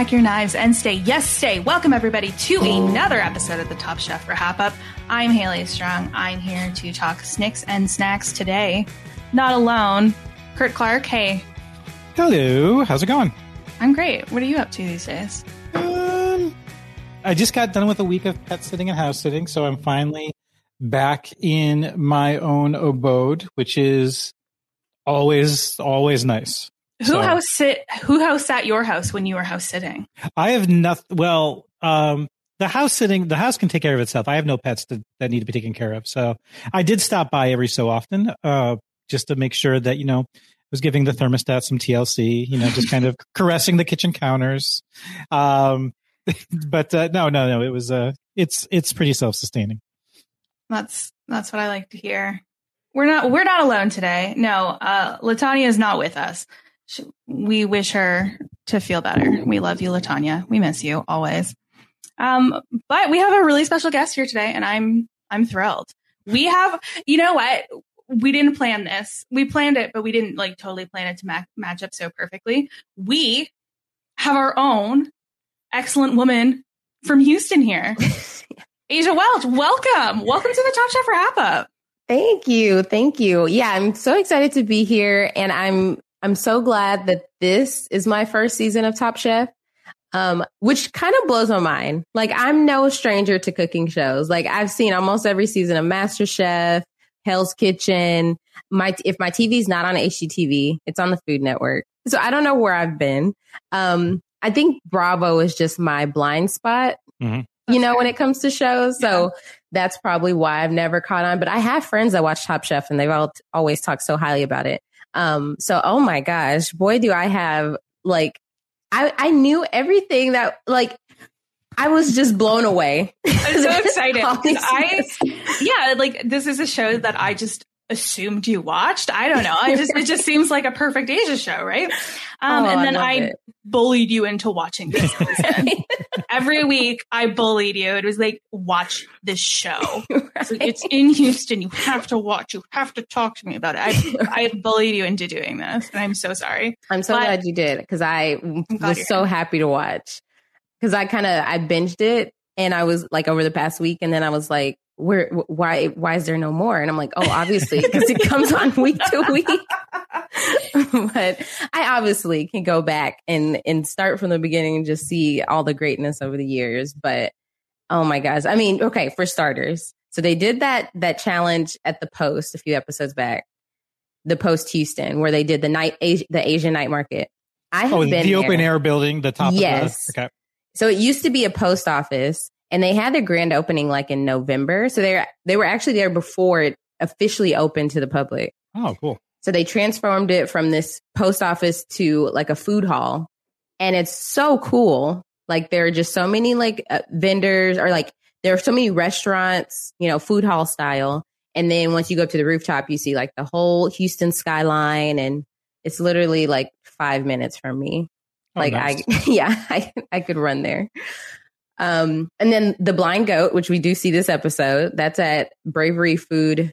Unpack your knives and stay. Yes, stay. Welcome, everybody, to another episode of the Top Chef for Hop Up. I'm Haley Strong. I'm here to talk snicks and snacks today. Not alone. Kurt Clark, hey. Hello, how's it going? I'm great. What are you up to these days? Um, I just got done with a week of pet sitting and house sitting, so I'm finally back in my own abode, which is always always nice. Who So- house sit? Who house sat your house when you were house sitting? I have nothing. Well, um, the house sitting, the house can take care of itself. I have no pets that, that need to be taken care of. So I did stop by every so often, uh, just to make sure that, you know, I was giving the thermostat some TLC, you know, just kind of caressing the kitchen counters. Um, but, uh, no, no, no, it was, uh, it's, it's pretty self-sustaining. That's that's what I like to hear. We're not we're not alone today. No, uh, Latanya is not with us. She, we wish her to feel better. We love you, Latanya. We miss you always. Um, but we have a really special guest here today, and I'm I'm thrilled. We have, you know what? We didn't plan this. We planned it, but we didn't like totally plan it to ma- match up so perfectly. We have our own excellent woman from Houston here. Asia Welch, welcome. Welcome to the Top Chef Wrap Up. Thank you. Thank you. Yeah, I'm so excited to be here and I'm I'm so glad that this is my first season of Top Chef. Um, which kind of blows my mind. Like I'm no stranger to cooking shows. Like I've seen almost every season of Master Chef, Hell's Kitchen. My if my TV's not on HGTV, it's on the Food Network. So I don't know where I've been. Um, I think Bravo is just my blind spot. Mhm. You know, when it comes to shows. So that's probably why I've never caught on. But I have friends that watch Top Chef and they've all always talked so highly about it. Um, so oh my gosh, boy, do I have like I I knew everything that like I was just blown away. I'm so excited All because these I, yeah, like this is a show that I just assumed you watched. I don't know. I just it just seems like a perfect Asia show, right? Um, Oh, and then love I, bullied you into watching this. Every week, I bullied you. It was like, watch this show. It's, like, it's in Houston. You have to watch. You have to talk to me about it. I, I bullied you into doing this, and I'm so sorry. I'm so But- glad you did because I was so happy to watch because I kind of I binged it and I was like over the past week and then I was like where why why is there no more and I'm like oh obviously because it comes on week to week but I obviously can go back and and start from the beginning and just see all the greatness over the years but oh my gosh I mean okay for starters so they did that that challenge at the post a few episodes back the post Houston where they did the night the Asian night market. I oh, have Oh, been the open there. air building, the top Yes. of the, okay. So it used to be a post office, and they had their grand opening like in November. So they they were actually there before it officially opened to the public. Oh, cool. So they transformed it from this post office to like a food hall, and it's so cool. Like there are just so many like uh, vendors, or like there are so many restaurants, you know, food hall style. And then once you go up to the rooftop, you see like the whole Houston skyline, and it's literally like five minutes from me. Oh, like nice. I, yeah, I I could run there. Um, and then the blind goat, which we do see this episode, that's at Bravery Food.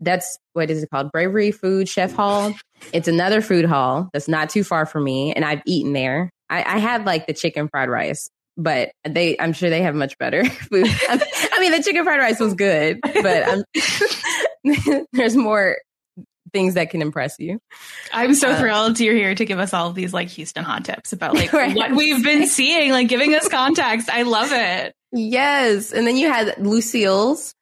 That's what is it called? Bravery Food Chef Hall. It's another food hall that's not too far from me, and I've eaten there. I, I had like the chicken fried rice, but they, I'm sure they have much better food. I mean, the chicken fried rice was good, but there's more things that can impress you. I'm so uh, thrilled you're here to give us all of these like Houston hot tips about like right. what we've been seeing, like giving us context. I love it. Yes. And then you had Lucille's.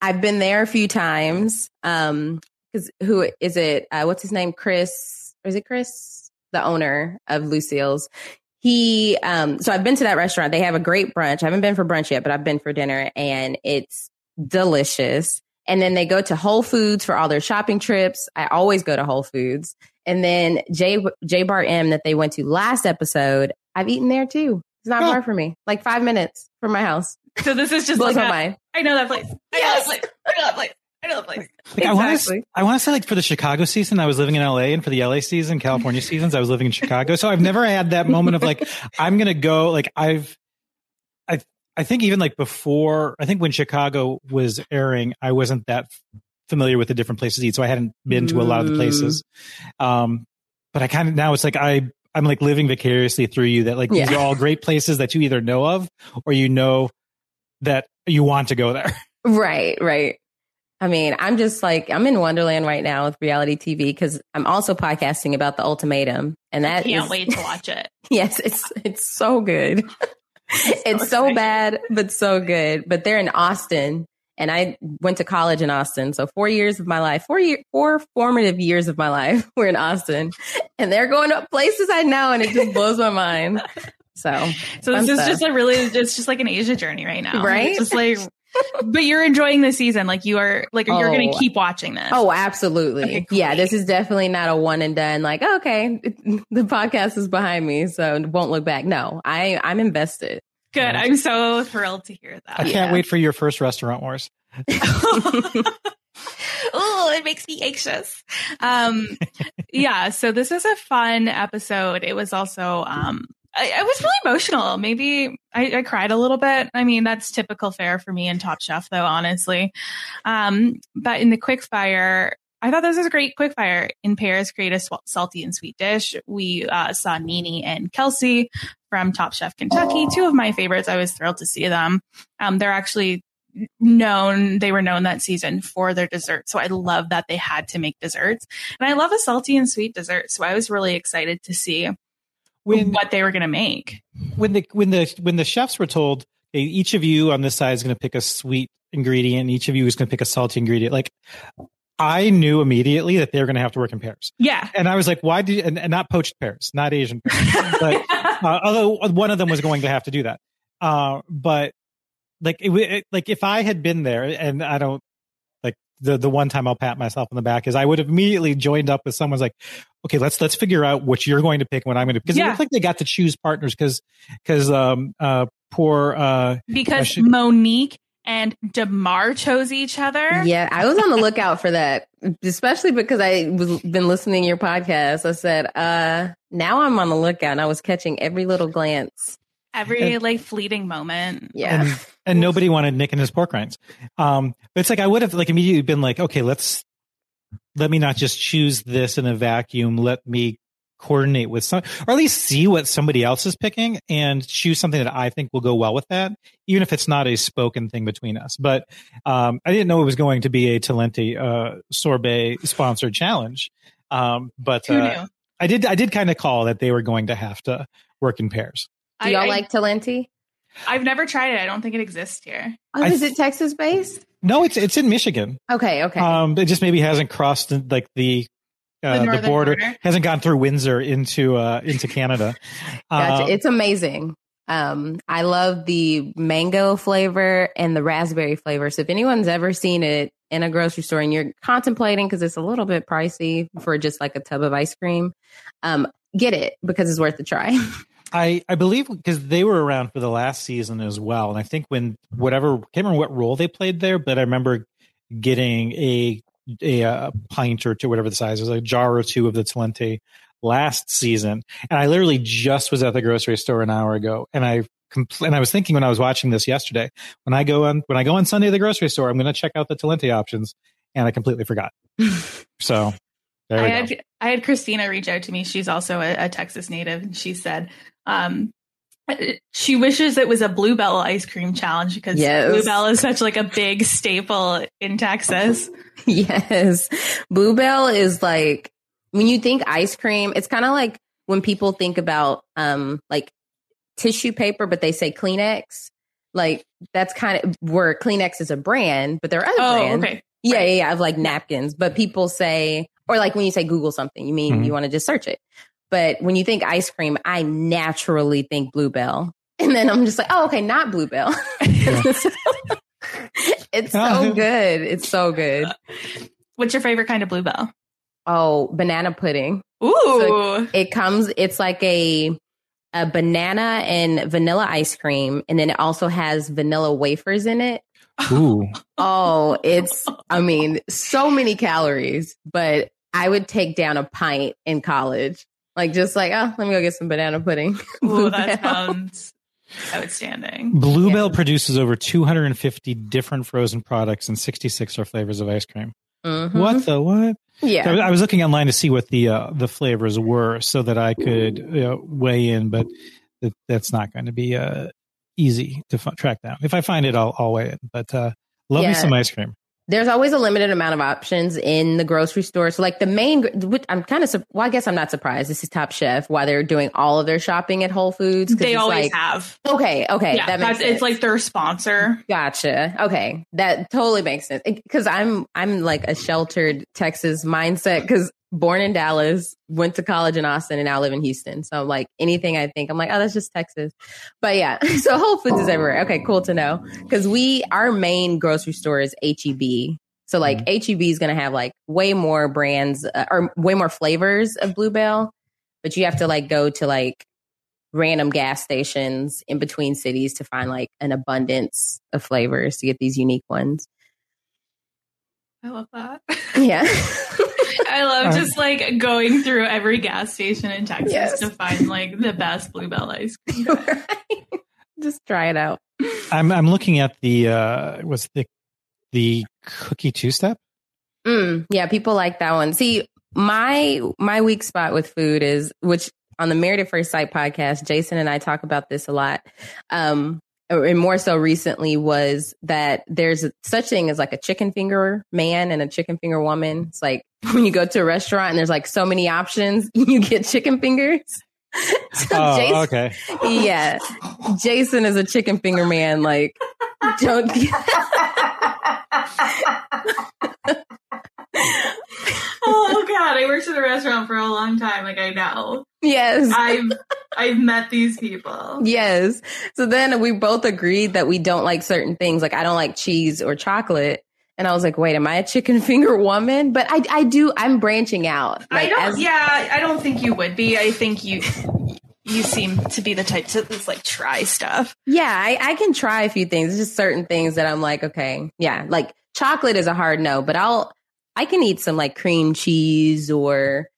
I've been there a few times. Um, cause who is it? Uh, what's his name? Chris, or is it Chris? The owner of Lucille's. He, um, so I've been to that restaurant. They have a great brunch. I haven't been for brunch yet, but I've been for dinner and it's delicious. And then they go to Whole Foods for all their shopping trips. I always go to Whole Foods. And then J J Bar M that they went to last episode, I've eaten there too. It's not far for me, like five minutes from my house. So this is just blows like my mind. I know that place. I yes. know that place. I know that place. I know the place. Like, exactly. I want to say, like, for the Chicago season, I was living in LA, and for the LA season, California seasons, I was living in Chicago. So I've never had that moment of like, I'm going to go. Like, I've, I, I think even like before, I think when Chicago was airing, I wasn't that familiar with the different places to eat, so I hadn't been to a lot of the places. Mm. Um, but I kind of now it's like I I'm like living vicariously through you that like yeah. these are all great places that you either know of or you know that you want to go there. Right, right. I mean, I'm just like I'm in Wonderland right now with reality TV because I'm also podcasting about the ultimatum, and that I can't is, wait to watch it. yes, it's it's so good. it's so, so bad, but so good. But they're in Austin, and I went to college in Austin. So four years of my life, four year, four formative years of my life were in Austin, and they're going up places I know, and it just blows my mind. So, so this is stuff. just a really, it's just like an Asia journey right now, right? It's just like, but you're enjoying the season, like you are, like oh. you're going to keep watching this. Oh, absolutely, okay, yeah. This is definitely not a one and done. Like, okay, the podcast is behind me, so won't look back. No, I I'm invested. Good. I'm so thrilled to hear that. I can't yeah. wait for your first restaurant wars. oh, it makes me anxious. Um, yeah. So this is a fun episode. It was also, um, I, I was really emotional. Maybe I, I, cried a little bit. I mean, that's typical fare for me in Top Chef, though, honestly. Um, but in the quick fire, I thought this was a great quickfire. In Paris, create a salty and sweet dish. We uh, saw Nini and Kelsey from Top Chef Kentucky, two of my favorites. I was thrilled to see them. Um, they're actually known, they were known that season for their dessert. So I love that they had to make desserts. And I love a salty and sweet dessert. So I was really excited to see when, what they were going to make. When the, when the, when the chefs were told, hey, each of you on this side is going to pick a sweet ingredient, each of you is going to pick a salty ingredient. Like I knew immediately that they were going to have to work in pairs. Yeah. And I was like, why did, and, and not poached pears, not Asian pears, but, uh, although one of them was going to have to do that. Uh, but like, it, it, like if I had been there and I don't, the, the one time I'll pat myself on the back is I would have immediately joined up with someone's like, okay, let's, let's figure out what you're going to pick and what I'm going to, because yeah. it looked like they got to choose partners because, because, um, uh, poor, uh, because Monique and Damarr chose each other. Yeah, I was on the lookout for that, especially because I was been listening to your podcast. I said, uh, now I'm on the lookout and I was catching every little glance. Every and, like fleeting moment. Yeah. And, and, nobody wanted Nick and his pork rinds. Um, but it's like I would have like immediately been like, okay, let's let me not just choose this in a vacuum. Let me coordinate with some, or at least see what somebody else is picking and choose something that I think will go well with that, even if it's not a spoken thing between us. But um, I didn't know it was going to be a Talenti uh, sorbet sponsored challenge. Um, but uh, I did, I did kind of call that they were going to have to work in pairs. Do y'all I, like Talenti? I've never tried it. I don't think it exists here. Oh, is it Texas based? No, it's it's in Michigan. Okay, okay. Um, it just maybe hasn't crossed like the uh, the, the border, border, hasn't gone through Windsor into uh, into Canada. gotcha. Uh, it's amazing. Um, I love the mango flavor and the raspberry flavor. So if anyone's ever seen it in a grocery store and you're contemplating because it's a little bit pricey for just like a tub of ice cream, um, get it because it's worth a try. I, I believe because they were around for the last season as well. And I think when whatever, can't remember what role they played there, but I remember getting a a, a pint or two, whatever the size is, a jar or two of the Talenti last season. And I literally just was at the grocery store an hour ago and I compl- and I was thinking when I was watching this yesterday, when I go on, when I go on Sunday to the grocery store, I'm going to check out the Talenti options and I completely forgot. so There I we had go. I had Christina reach out to me. She's also a, a Texas native, and she said um, she wishes it was a Bluebell ice cream challenge because Yes. Bluebell is such like a big staple in Texas. Yes. Bluebell is like when you think ice cream, it's kind of like when people think about um like tissue paper, but they say Kleenex. Like that's kind of where Kleenex is a brand, but there are other Oh, brands. okay. Yeah, yeah, yeah, of like napkins. But people say, or like when you say Google something, you mean Mhm. you want to just search it. But when you think ice cream, I naturally think Bluebell. And then I'm just like, oh, okay, not Bluebell. it's so good. It's so good. What's your favorite kind of Bluebell? Oh, banana pudding. Ooh, It comes, it's like a a banana and vanilla ice cream, and then it also has vanilla wafers in it. Ooh. Oh, it's I mean, so many calories, but I would take down a pint in college. Like just like, oh, let me go get some banana pudding. ooh, that Bluebell. sounds outstanding. Bluebell produces over 250 different frozen products and 66 are flavors of ice cream. Mhm. What the what? Yeah. So I was looking online to see what the uh, the flavors were so that I could uh, weigh in, but that, that's not going to be uh, easy to f- track down. If I find it, I'll, I'll weigh it. But uh, love me some ice cream. There's always a limited amount of options in the grocery store. So, like the main, which I'm kind of, well, I guess I'm not surprised. This is Top Chef, why they're doing all of their shopping at Whole Foods. They always like, have. Okay, okay, yeah, that makes sense. it's like their sponsor. Gotcha. Okay, that totally makes sense. Because I'm I'm like a sheltered Texas mindset. Because born in Dallas, went to college in Austin, and now live in Houston. So like anything I think, I'm like, oh, that's just Texas. But yeah, so Whole Foods is everywhere. Okay, cool to know. Because we our main grocery store is HEB. So like HEB is going to have like way more brands uh, or way more flavors of Bluebell, but you have to like go to like random gas stations in between cities to find like an abundance of flavors to get these unique ones. I love that. Yeah. I love Um, just like going through every gas station in Texas Yes. to find like the best Bluebell ice cream. Just try it out. I'm I'm looking at the uh, was the the cookie two step. Mm, yeah, people like that one. See, my my weak spot with food is which on the Married at First Sight podcast, Jason and I talk about this a lot. Um Oh, and more so recently was that there's a, such thing as like a chicken finger man and a chicken finger woman. It's like when you go to a restaurant and there's like so many options, you get chicken fingers. so Oh, Jason, okay. yeah, Jason is a chicken finger man. Like, don't. oh god, I worked at a restaurant for a long time. Like I know. yes, I've I've met these people. yes. So then we both agreed that we don't like certain things. Like I don't like cheese or chocolate. And I was like, wait, am I a chicken finger woman? But I, I do. I'm branching out. I don't as- yeah, I don't think you would be. I think you you seem to be the type to just like try stuff. Yeah, I, I can try a few things. It's just certain things that I'm like, okay, yeah, like chocolate is a hard no, but I'll I can eat some like cream cheese or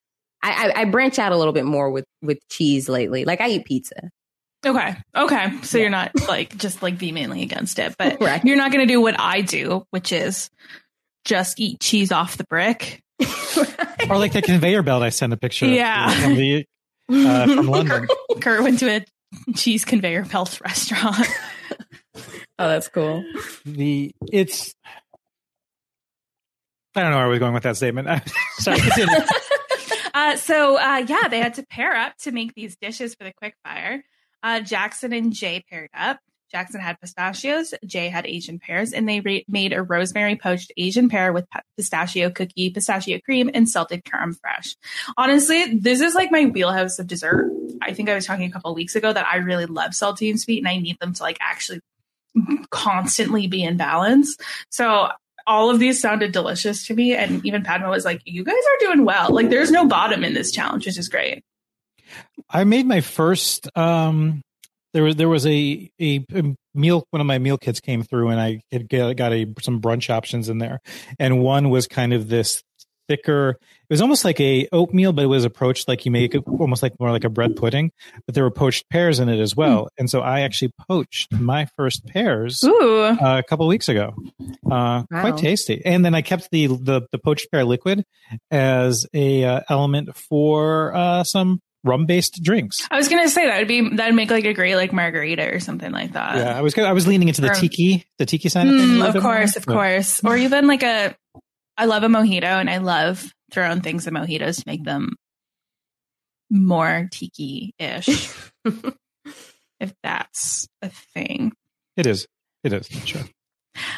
I, I, I branch out a little bit more with with cheese lately. Like I eat pizza. Okay. Okay. So you're not like just like vehemently against it, but Right. you're not going to do what I do, which is just eat cheese off the brick. Or like the conveyor belt I sent a picture. of Yeah. from the uh, from London. Kurt went to a cheese conveyor belt restaurant. Oh, that's cool. The it's. I don't know where I was going with that statement. Sorry. Uh, so uh, yeah, they had to pair up to make these dishes for the quick fire. Uh, Jackson and Jae paired up. Jackson had pistachios, Jae had Asian pears, and they re- made a rosemary poached Asian pear with pistachio cookie, pistachio cream, and salted creme fraiche. Honestly, this is like my wheelhouse of dessert. I think I was talking a couple weeks ago that I really love salty and sweet, and I need them to like actually constantly be in balance. So all of these sounded delicious to me. And even Padma was like, you guys are doing well. Like there's no bottom in this challenge, which is great. I made my first. Um, there was there was a, a a meal. One of my meal kits came through, and I had got got a some brunch options in there, and one was kind of this thicker. It was almost like a oatmeal, but it was approached like you make it almost like more like a bread pudding. But there were poached pears in it as well, and so I actually poached my first pears uh, a couple weeks ago. Uh, Quite tasty. And then I kept the the, the poached pear liquid as a uh, element for uh, some rum based drinks. I was gonna say that would be that'd make like a great like margarita or something like that. yeah, I was gonna, I was leaning into the or- tiki the tiki side of Mm, of bit more. course, of But- course. Or even like a I love a mojito and I love throwing things in mojitos to make them more tiki ish. if that's a thing. It is. It is. Sure.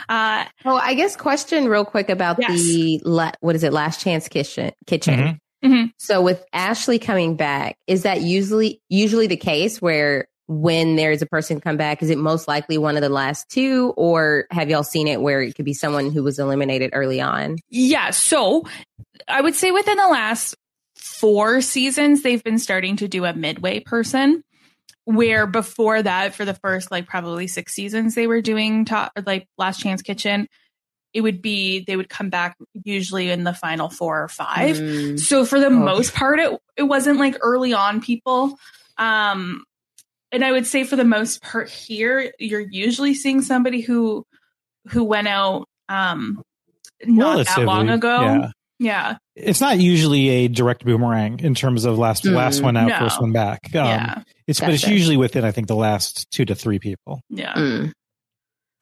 Uh Oh, I guess question real quick about Yes. the la- what is it? Last Chance Kitchen. Kitchen. Mhm. Mhm. So with Ashley coming back, is that usually usually the case where when there's a person come back, is it most likely one of the last two, or have y'all seen it where it could be someone who was eliminated early on? Yeah. So I would say within the last four seasons, they've been starting to do a midway person. Where before that, for the first like probably six seasons, they were doing top like Last Chance Kitchen. It would be they would come back usually in the final four or five. Mm. So for the Oh. most part, it it wasn't like early on people. Um, and I would say for the most part here, you're usually seeing somebody who who went out um not that long ago. Yeah. Yeah. It's not usually a direct boomerang in terms of last Mm, last one out, no. first one back. Um, yeah. It's but it's Gotcha. usually within I think the last two to three people. Yeah. Mm.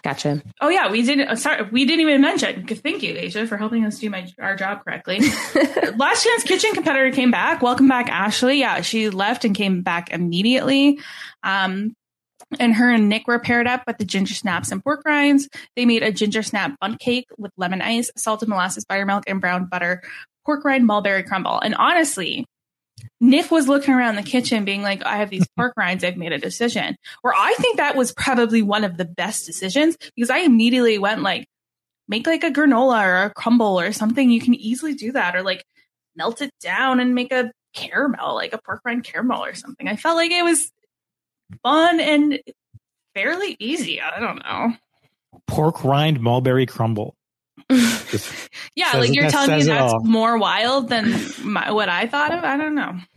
Gotcha. Oh yeah, we didn't. Sorry, we didn't even mention. Thank you, Asia, for helping us do my our job correctly. Last Chance Kitchen competitor came back. Welcome back, Ashley. Yeah, she left and came back immediately. Um, and her and Nick were paired up with the ginger snaps and pork rinds. They made a ginger snap bundt cake with lemon ice, salted molasses buttermilk, and brown butter pork rind mulberry crumble. And honestly, Nick was looking around the kitchen being like, I have these pork rinds, I've made a decision. Where I think that was probably one of the best decisions because I immediately went like, make like a granola or a crumble or something. You can easily do that or like melt it down and make a caramel, like a pork rind caramel or something. I felt like it was fun and fairly easy. I don't know. Pork rind mulberry crumble. Just- Yeah, Says like you're telling me that's more wild than my, what I thought of. I don't know.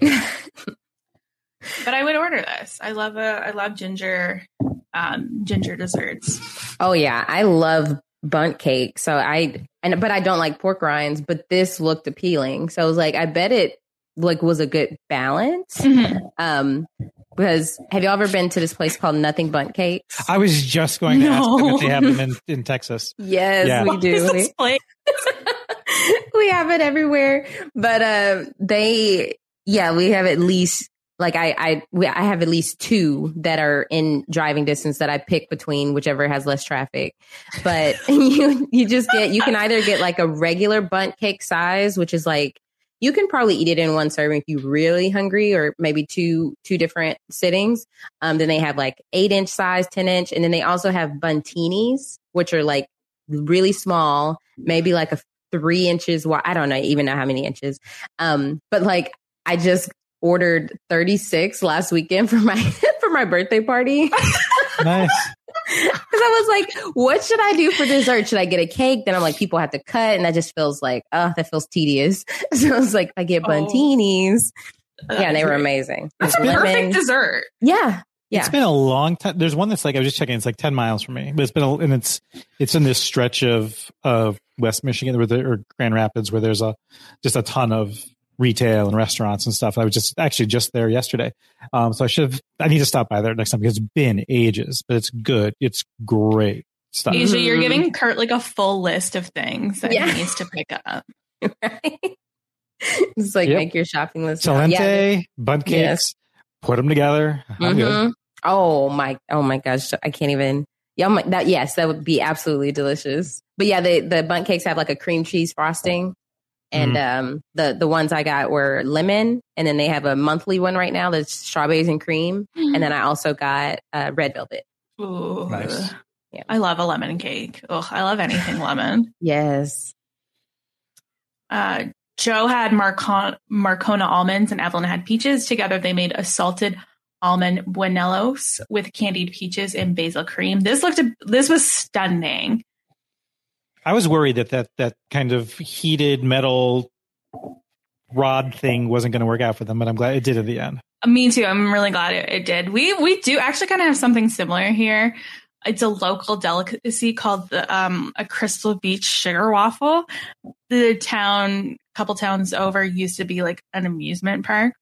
but I would order this. I love a I love ginger um ginger desserts. Oh yeah, I love bundt cake. So I and but I don't like pork rinds, but this looked appealing. So I was like, I bet it like was a good balance. Mhm. Um because have you ever been to this place called Nothing Bundt Cakes? I was just going to ask them if they have them in, in Texas. Yes, Yeah. we do. we have it everywhere. But uh, they, yeah, we have at least like I I we, I have at least two that are in driving distance that I pick between whichever has less traffic. But you you just get you can either get like a regular bundt cake size, which is like you can probably eat it in one serving if you're really hungry, or maybe two two different sittings. Um, then they have like eight inch size, ten inch, and then they also have bundtinis, which are like really small, maybe like a three inches wide. I don't know even know how many inches. Um, but like I just ordered 36 last weekend for my for my birthday party. Nice. Because I was like, what should I do for dessert? Should I get a cake? Then I'm like, people have to cut, and that just feels like, oh, that feels tedious. So I was like, I get Oh. yeah, and they were amazing. That's With perfect lemon. dessert. Yeah, yeah. It's been a long time. There's one that's like I was just checking. It's like ten miles from me, but it's been a, and it's it's in this stretch of of West Michigan where there, or Grand Rapids where there's a just a ton of retail and restaurants and stuff. I was just actually just there yesterday, um, so I should have. I need to stop by there next time because it's been ages, but it's good. It's great stuff. Usually you're Mhm. giving Kurt like a full list of things that Yeah. he needs to pick up. right. It's like Yep. make your shopping list. Talenti, Yeah, bun cakes, Yes. put them together. I'm good. Mhm. Oh my! Oh my gosh! I can't even. Yeah, my, that yes, that would be absolutely delicious. But yeah, the the bundt cakes have like a cream cheese frosting, and um the the ones I got were lemon, and then they have a monthly one right now that's strawberries and cream, and then I also got uh, red velvet. Ooh. Nice. Yeah. I love a lemon cake. Ugh, I love anything lemon. Yes. Uh, Joe had Marcon- Marcona almonds and Evelyn had peaches. Together, they made a salted almond buñuelos with candied peaches and basil cream. This looked, this was stunning. I was worried that that that kind of heated metal rod thing wasn't going to work out for them, but I'm glad it did in the end. Me too. I'm really glad it, it did. We we do actually kind of have something similar here. It's a local delicacy called the um a Crystal Beach sugar waffle. The town, couple towns over, used to be like an amusement park,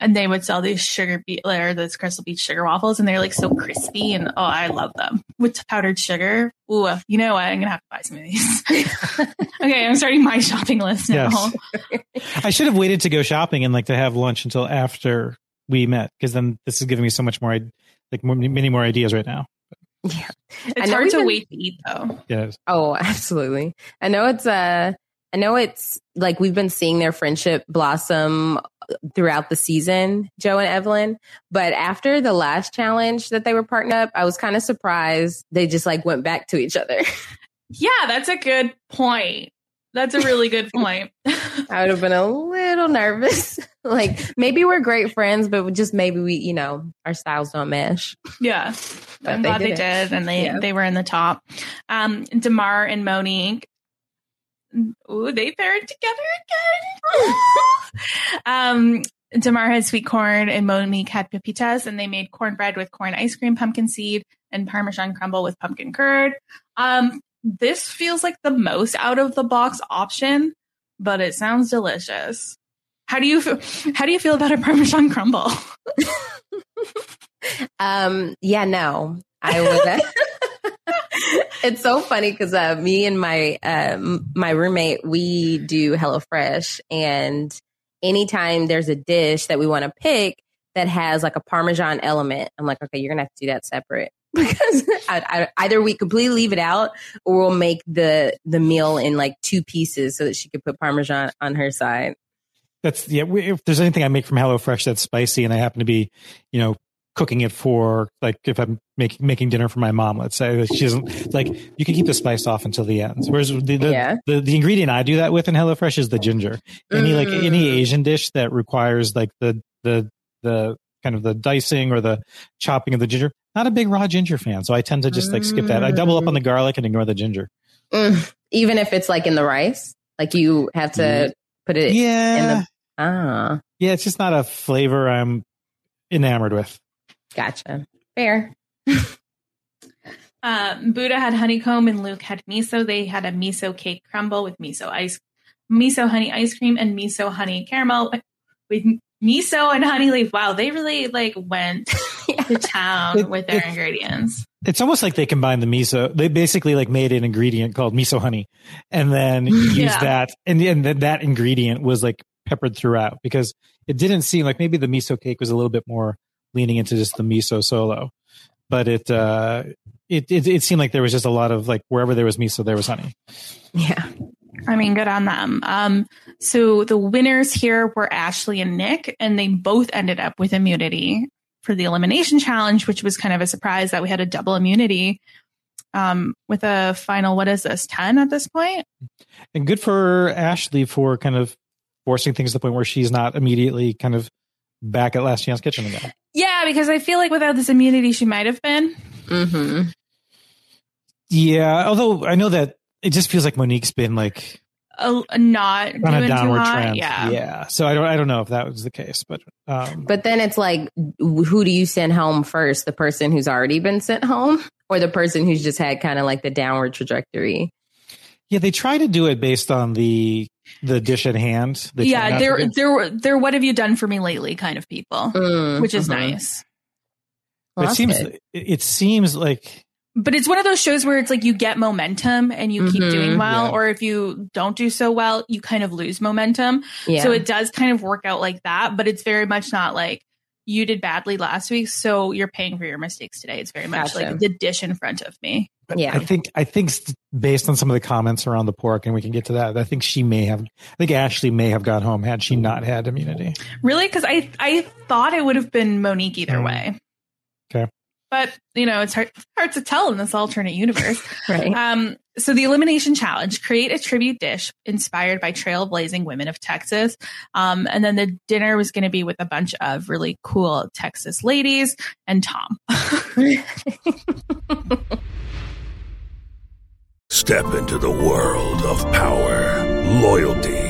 and they would sell these sugar beet or those Crystal Beach sugar waffles, and they're like so crispy, and oh, I love them with powdered sugar. Ooh, you know what? I'm gonna have to buy some of these. okay, I'm starting my shopping list now. Yes. I should have waited to go shopping and like to have lunch until after we met because then this is giving me so much more like many more ideas right now. Yeah. It's hard to wait to eat though. Yeah. Oh, absolutely. I know it's uh I know it's like we've been seeing their friendship blossom throughout the season, Joe and Evelyn. But after the last challenge that they were partnered up, I was kind of surprised they just like went back to each other. Yeah, that's a good point. That's a really good point. I would have been a little nervous. like maybe we're great friends, but just maybe we, you know, our styles don't mesh. Yeah. But I'm they glad they did it. did, and they Yeah. they were in the top. Um, Damarr and Monique. Ooh, they paired together again. um, Damarr had sweet corn and Monique had pepitas, and they made cornbread with corn ice cream, pumpkin seed, and Parmesan crumble with pumpkin curd. Um, this feels like the most out of the box option, but it sounds delicious. How do you feel, how do you feel about a Parmesan crumble? Um, yeah, no, I would. it's so funny because uh, me and my um, my roommate we do HelloFresh, and anytime there's a dish that we want to pick that has like a Parmesan element, I'm like, okay, you're gonna have to do that separate because I, I, either we completely leave it out or we'll make the the meal in like two pieces so that she could put Parmesan on her side. That's yeah. we- If there's anything I make from HelloFresh that's spicy, and I happen to be, you know, cooking it for like if I'm making making dinner for my mom, let's say like, she doesn't like you can keep the spice off until the end. Whereas the the, Yeah. the the ingredient I do that with in HelloFresh is the ginger. Any like Mm. any Asian dish that requires like the the the kind of the dicing or the chopping of the ginger. Not a big raw ginger fan, so I tend to just like skip that. I double up on the garlic and ignore the ginger. Mm, even if it's like in the rice, like you have to put it. Yeah, Ah, yeah, it's just not a flavor I'm enamored with. gotcha. Fair. Um, Buddha had honeycomb and Luke had miso. They had a miso cake crumble with miso ice, miso honey ice cream, and miso honey caramel with miso and honey leaf. Wow, they really like went to town It- with their it- ingredients. It's almost like they combined the miso. They basically like made an ingredient called miso honey, and then used Yeah. that, and and then that ingredient was like peppered throughout because it didn't seem like maybe the miso cake was a little bit more leaning into just the miso solo, but it uh it it, it seemed like there was just a lot of like wherever there was miso there was honey. Yeah. I mean, good on them. Um, so the winners here were Ashley and Nick, and they both ended up with immunity for the elimination challenge, which was kind of a surprise that we had a double immunity. Um, with a final, what is this, 10 at this point? And good for Ashley for kind of forcing things to the point where she's not immediately kind of back at Last Chance Kitchen again. Yeah, because I feel like without this immunity, she might have been. Mm-hmm. Yeah, although I know that it just feels like Monique's been like A, not on a doing too downward hot. trend. Yeah. yeah. So I don't I don't know if that was the case, but um, But then it's like, who do you send home first? The person who's already been sent home, or the person who's just had kind of like the downward trajectory? yeah, they try to do it based on the the dish at hand. They Yeah, not they're they're they're what have you done for me lately kind of people, Mm, which is mhm. nice. Well, it seems good. it, it seems like But it's one of those shows where it's like you get momentum and you keep Mhm, doing well, yeah. or if you don't do so well, you kind of lose momentum. Yeah. So it does kind of work out like that, but it's very much not like you did badly last week, so you're paying for your mistakes today. It's very much Gotcha. like the dish in front of me. yeah. I think I think based on some of the comments around the pork, and we can get to that. I think she may have. I think Ashley may have got home had she not had immunity. Really? Because I I thought it would have been Monique either Mm. way. Okay. But you know, it's hard hard to tell in this alternate universe. right. Um, so the elimination challenge: create a tribute dish inspired by trailblazing women of Texas. Um, and then the dinner was going to be with a bunch of really cool Texas ladies and Tom. Step into the world of power, loyalty,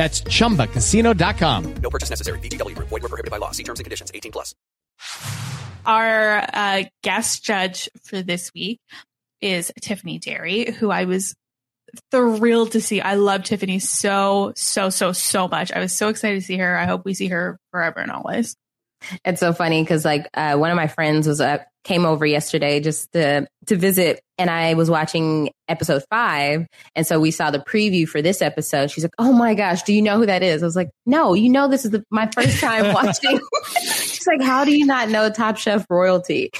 That's ChumbaCasino.com. No purchase necessary. VGW. Void were prohibited by law. See terms and conditions. 18 plus. Our uh, guest judge for this week is Tiffany Derry, who I was thrilled to see. I love Tiffany so, so, so, so much. I was so excited to see her. I hope we see her forever and always. It's so funny because like uh, one of my friends was uh, came over yesterday just to to visit, and I was watching episode five, and so we saw the preview for this episode. She's like, "Oh my gosh, do you know who that is?" I was like, "No, you know this is the, my first time watching." She's like, "How do you not know Top Chef royalty?"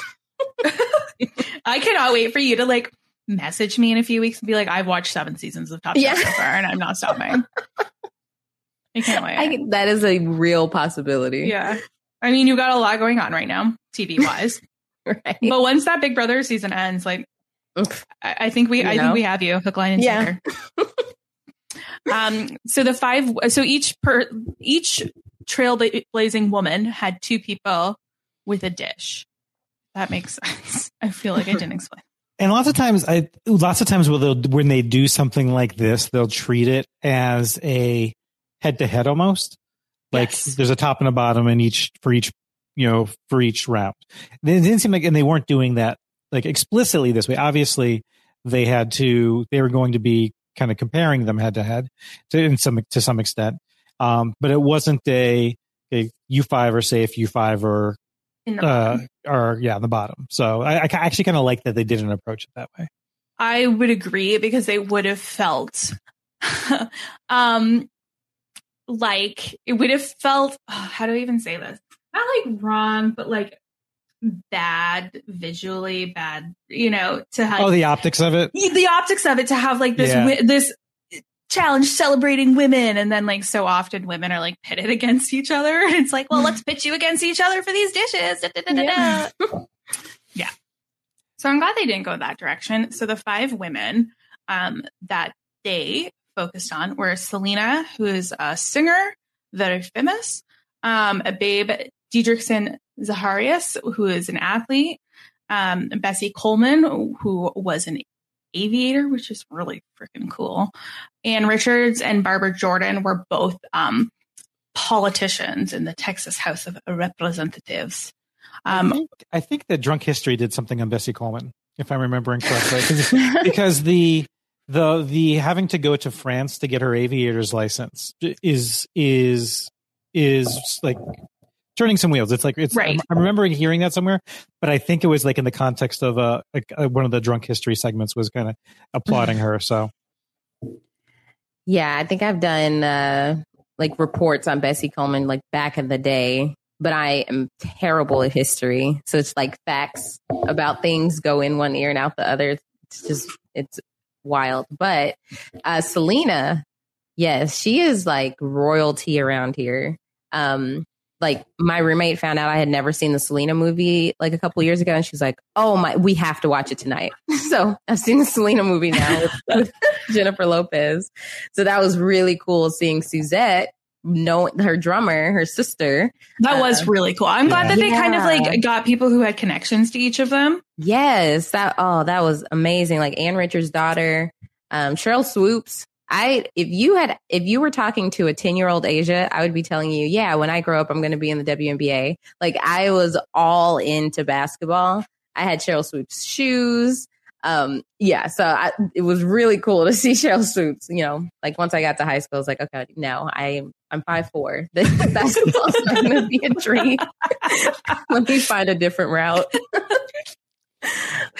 I cannot wait for you to like message me in a few weeks and be like, "I've watched seven seasons of Top Chef Yeah. so far, and I'm not stopping." I can't wait. I, that is a real possibility. Yeah. I mean, you've got a lot going on right now, TV wise. Right. But once that Big Brother season ends, like Oof. I, I think we You I know? think we have you hook, line, and Yeah. sinker. um so the five so each per each trailblazing woman had two people with a dish. That makes sense. I feel like I didn't explain. And lots of times, I lots of times when they do something like this, they'll treat it as a head to head almost. Like Yes. there's a top and a bottom in each for each you know for each round. It didn't seem like, and they weren't doing that like explicitly this way. Obviously, they had to. They were going to be kind of comparing them head to head to in some to some extent. Um, but it wasn't a a U five or safe U five or uh or yeah the bottom. So I, I actually kind of like that they didn't approach it that way. I would agree because they would have felt um like it would have felt how do I even say this? Not like wrong, but like bad visually, bad, you know, to have Oh, the optics of it. the optics of it to have like this Yeah. wi- this challenge celebrating women and then like so often women are like pitted against each other and it's like well let's pit you against each other for these dishes da, da, da, Yeah. yeah so i'm glad they didn't go that direction so the five women um, that they focused on were selena who is a singer very famous um, a babe didrikson zaharias who is an athlete um, bessie coleman who was an aviator, which is really freaking cool. Ann Richards and Barbara Jordan were both um, politicians in the Texas House of Representatives. I Um, think, I think that Drunk History did something on Bessie Coleman, if I'm remembering correctly, because the the the having to go to France to get her aviator's license is is is like turning some wheels. It's like it's. Right. I'm, I'm remembering hearing that somewhere, but I think it was like in the context of uh, like, uh one of the Drunk History segments was kind of applauding her. So Yeah, I think I've done uh, like reports on Bessie Coleman like back in the day, but I am terrible at history. So it's like facts about things go in one ear and out the other. It's just it's wild. But uh, Selena, yes, she is like royalty around here. Um, like my roommate found out I had never seen the Selena movie like a couple years ago, and she's like, "Oh my, we have to watch it tonight." so I've seen the Selena movie now with, with Jennifer Lopez. So that was really cool seeing Suzette know her drummer, her sister. That was Uh, really cool. I'm glad that they kind of like got people who had connections to each of them. Yes, that oh, that was amazing. Like Ann Richards' daughter, um, Sheryl Swoopes. I if you had if you were talking to a 10 year old Asia, I would be telling you, yeah, when I grow up, I'm gonna be in the WNBA. Like I was all into basketball. I had Sheryl Swoopes shoes. Um, yeah, so I, it was really cool to see Sheryl Swoopes. You know, like once I got to high school, I was like, okay, no, I I'm five four. Basketball's not gonna be a dream. Let me find a different route.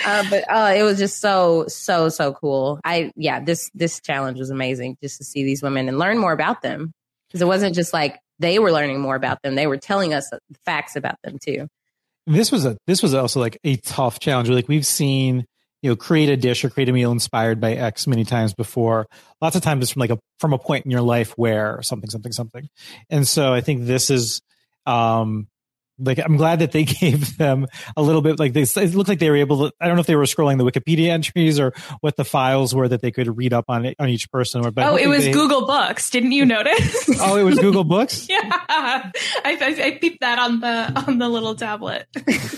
uh, but uh, it was just so so so cool. I yeah, this this challenge was amazing just to see these women and learn more about them because it wasn't just like they were learning more about them; they were telling us facts about them too. this was a this was also like a tough challenge. Like we've seen, you know, create a dish or create a meal inspired by X many times before. Lots of times it's from like a from a point in your life where something, something, something. And so I think this is um like I'm glad that they gave them a little bit like they it looked like they were able to I don't know if they were scrolling the Wikipedia entries or what the files were that they could read up on it on each person or but oh, it was they- Google Books. Didn't you notice? Oh, it was Google Books? yeah, I, I, I peeped that on the on the little tablet.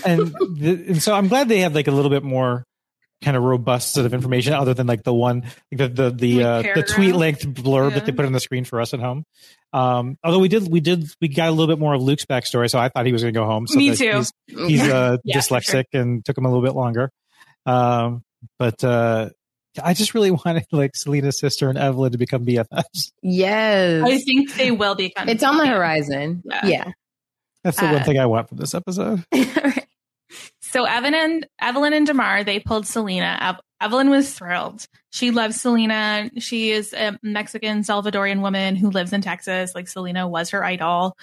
and, the, and so I'm glad they have like a little bit more kind of robust set of information other than like the one like the the the, Like uh, the tweet length blurb Yeah. that they put on the screen for us at home. Um, although we did we did we got a little bit more of Luke's backstory, so I thought he was going to go home. So Me too. He's, he's uh, Yeah, for dyslexic and took him a little bit longer. Um, but uh, I just really wanted like Selena's sister and Evelyn to become BFFs. Yes, I think they will become. it's on the horizon. Yeah. Yeah. That's the Uh, one thing I want from this episode. So Evan and Evelyn and Damarr, they pulled Selena. Ev- Evelyn was thrilled. She loves Selena. She is a Mexican Salvadorian woman who lives in Texas. Like Selena was her idol.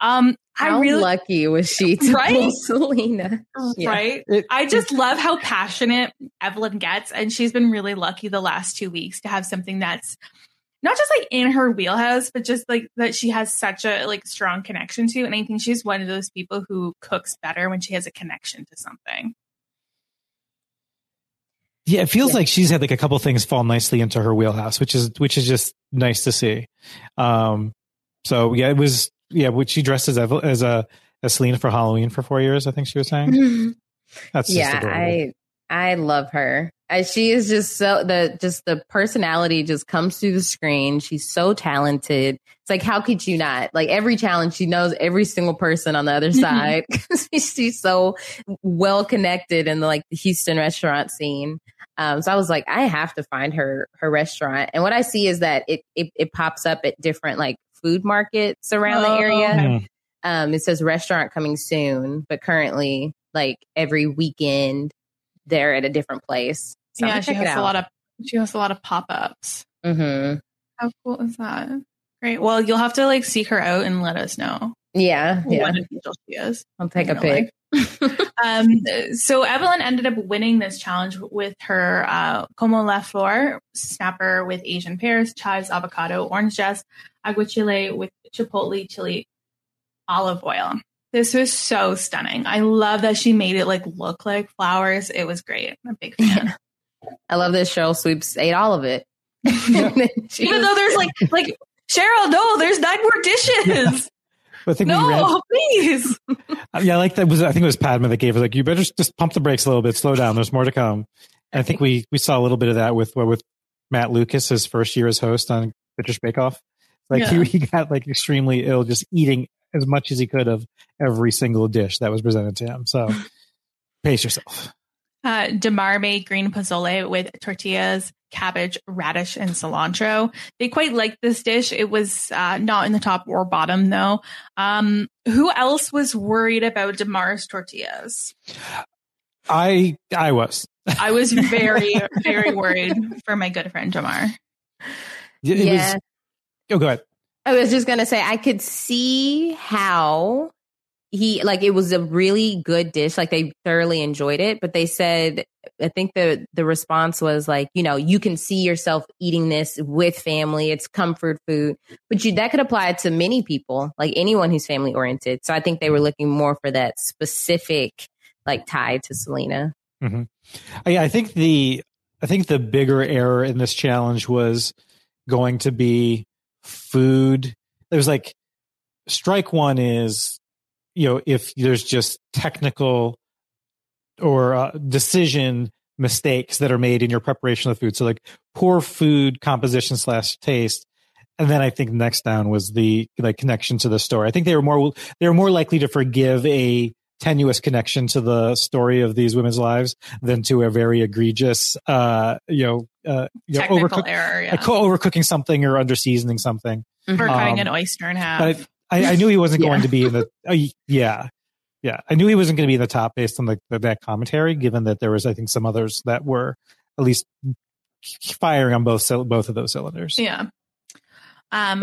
Um, How I really lucky was she to Right? pull Selena? Yeah. right. It- I just love how passionate Evelyn gets, and she's been really lucky the last two weeks to have something that's not just like in her wheelhouse, but just like that she has such a like strong connection to. And I think she's one of those people who cooks better when she has a connection to something. Yeah, it feels like she's had like a couple things fall nicely into her wheelhouse, which is which is just nice to see. Um, so yeah, it was yeah. What she dressed as Evel- as a as Selena for Halloween for four years, I think she was saying. That's just yeah, adorable. I I love her. Uh, she is just so the just the personality just comes through the screen. She's so talented. It's like how could you not? Like every challenge, she knows every single person on the other Mhm. side. She's so well connected in the like the Houston restaurant scene. Um, so I was like, I have to find her her restaurant. And what I see is that it it, it pops up at different like food markets around the Oh, area. okay. Mm. Um, it says restaurant coming soon, but currently, like every weekend, they're at a different place. So yeah, she has a lot of she has a lot of pop ups. hmm How cool is that? Great. Well, you'll have to like seek her out and let us know Yeah, yeah. what an angel she is. I'll take a pic. um, so Evelyn ended up winning this challenge with her uh, como la flor snapper with Asian pears, chives, avocado, orange zest, aguachile with chipotle chili olive oil. This was so stunning. I love that she made it like look like flowers. It was great. I'm a big fan. I love that Sheryl Swoopes ate all of it. And Even was- though there's like like Sheryl, no, there's nine more dishes. But I think we ran, No, please. Uh, yeah, I like that was I think it was Padma that gave us like you better just pump the brakes a little bit, slow down. There's more to come. And I think we we saw a little bit of that with with Matt Lucas, his first year as host on British Bake Off. Like Yeah. he, he got like extremely ill just eating as much as he could of every single dish that was presented to him. So pace yourself. Uh, Damarr made green pozole with tortillas, cabbage, radish, and cilantro. They quite liked this dish. It was uh, not in the top or bottom, though. Um, who else was worried about Damarr's tortillas? I I was. I was very, very worried for my good friend Damarr. It yeah. was oh go ahead. I was just gonna say I could see how he like it was a really good dish. Like they thoroughly enjoyed it, but they said I think the the response was like, you know, you can see yourself eating this with family. It's comfort food, but you that could apply to many people, like anyone who's family oriented. So I think they were looking more for that specific like tie to Selena. hmm I, I think the I think the bigger error in this challenge was going to be food. there's like strike one is you know if there's just technical or uh, decision mistakes that are made in your preparation of the food. So like poor food composition slash taste. And then I think next down was the like connection to the story. I think they were more they were more likely to forgive a tenuous connection to the story of these women's lives than to a very egregious, uh, you know, uh, you know, overcook- error, yeah. overcooking something or under seasoning something. or cutting Um, an oyster in half. But I, I knew he wasn't Yeah. going to be in the. Uh, yeah, yeah. I knew he wasn't going to be in the top based on the, the that commentary. Given that there was, I think, some others that were at least firing on both both of those cylinders. Yeah. Um,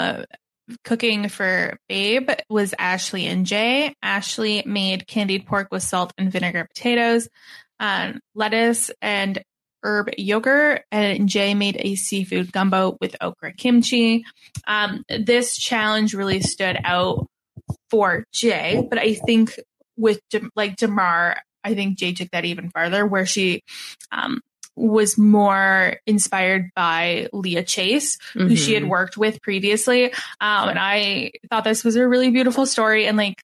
cooking for Babe was Ashleigh and Jae. Ashleigh made candied pork with salt and vinegar potatoes, um, lettuce, and herb yogurt. And Jae made a seafood gumbo with okra kimchi. Um, this challenge really stood out for Jae, but I think with like Damarr, I think Jae took that even farther, where she um, was more inspired by Leah Chase, who she had Mhm. worked with previously. Um, and I thought this was a really beautiful story. And like